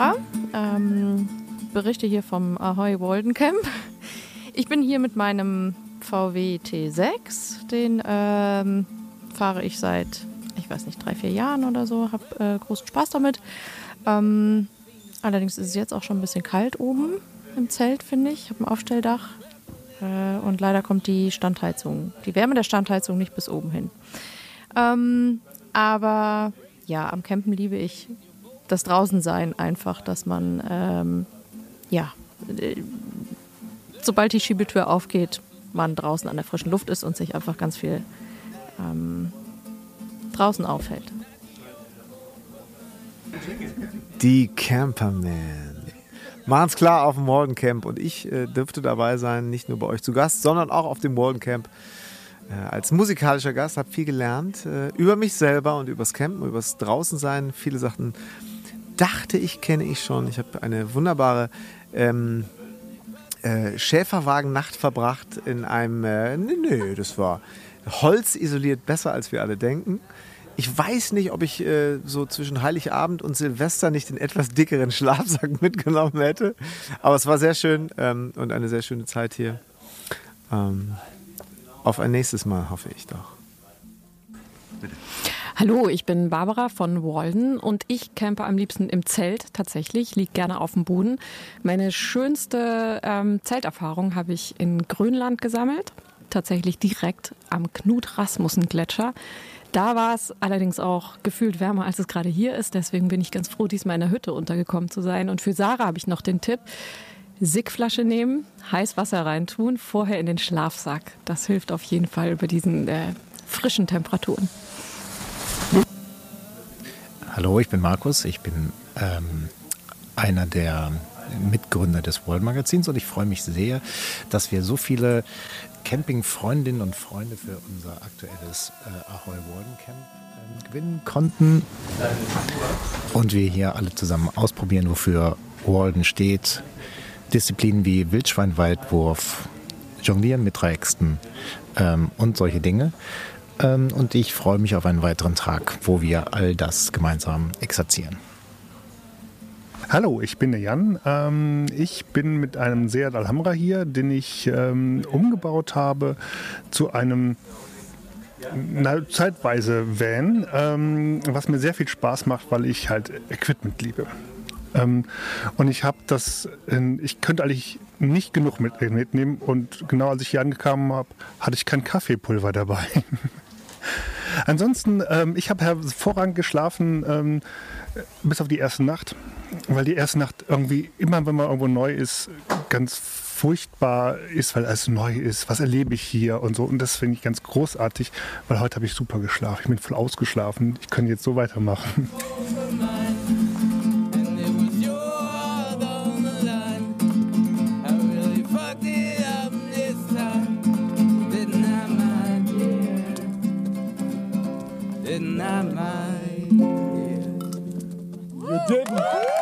Sarah, ähm, berichte hier vom Ahoy Walden Camp. Ich bin hier mit meinem VW T6, den ähm, fahre ich seit, ich weiß nicht, drei, vier Jahren oder so, habe äh, großen Spaß damit. Ähm, allerdings ist es jetzt auch schon ein bisschen kalt oben im Zelt, finde ich. Ich habe ein Aufstelldach äh, und leider kommt die Standheizung, die Wärme der Standheizung nicht bis oben hin. Ähm, aber ja, am Campen liebe ich das Draußensein einfach, dass man, ähm, ja, sobald die Schiebetür aufgeht, man draußen an der frischen Luft ist und sich einfach ganz viel ähm, draußen aufhält. Die Camperman. Machen's klar auf dem Walden Camp und ich äh, dürfte dabei sein, nicht nur bei euch zu Gast, sondern auch auf dem Walden Camp äh, als musikalischer Gast. Habe viel gelernt äh, über mich selber und übers Campen, übers Draußensein. Viele Sachen dachte ich kenne ich schon. Ich habe eine wunderbare ähm, äh, Schäferwagen-Nacht verbracht in einem, äh, nee, nee, das war holzisoliert besser, als wir alle denken. Ich weiß nicht, ob ich äh, so zwischen Heiligabend und Silvester nicht den etwas dickeren Schlafsack (laughs) mitgenommen hätte. Aber es war sehr schön ähm, und eine sehr schöne Zeit hier. Ähm, auf ein nächstes Mal hoffe ich doch. Hallo, ich bin Barbara von Walden und ich campe am liebsten im Zelt tatsächlich, liege gerne auf dem Boden. Meine schönste ähm, Zelterfahrung habe ich in Grönland gesammelt, tatsächlich direkt am Knut-Rasmussen-Gletscher. Da war es allerdings auch gefühlt wärmer, als es gerade hier ist. Deswegen bin ich ganz froh, diesmal in der Hütte untergekommen zu sein. Und für Sarah habe ich noch den Tipp, Sickflasche nehmen, heiß Wasser reintun, vorher in den Schlafsack. Das hilft auf jeden Fall bei diesen äh, frischen Temperaturen. Hallo, ich bin Markus. Ich bin ähm, einer der Mitgründer des World Magazins und ich freue mich sehr, dass wir so viele Camping-Freundinnen und Freunde für unser aktuelles äh, Ahoy Walden Camp ähm, gewinnen konnten und wir hier alle zusammen ausprobieren, wofür Walden steht. Disziplinen wie Wildschweinweitwurf, Jonglieren mit Dreiecksten ähm, und solche Dinge. Ähm, und ich freue mich auf einen weiteren Tag, wo wir all das gemeinsam exerzieren. Hallo, ich bin der Jan. Ähm, ich bin mit einem Seat Alhambra hier, den ich ähm, umgebaut habe zu einem na, zeitweise Van, was mir sehr viel Spaß macht, weil ich halt Equipment liebe. Und ich habe das, ich könnte eigentlich nicht genug mit, mitnehmen. Und genau als ich hier angekommen habe, hatte ich kein Kaffeepulver dabei. (laughs) Ansonsten, ähm, ich habe hervorragend geschlafen, ähm, bis auf die erste Nacht. Weil die erste Nacht irgendwie, immer wenn man irgendwo neu ist, ganz furchtbar ist, weil alles neu ist. Was erlebe ich hier und so. Und das finde ich ganz großartig, weil heute habe ich super geschlafen. Ich bin voll ausgeschlafen. Ich kann jetzt so weitermachen. Didn't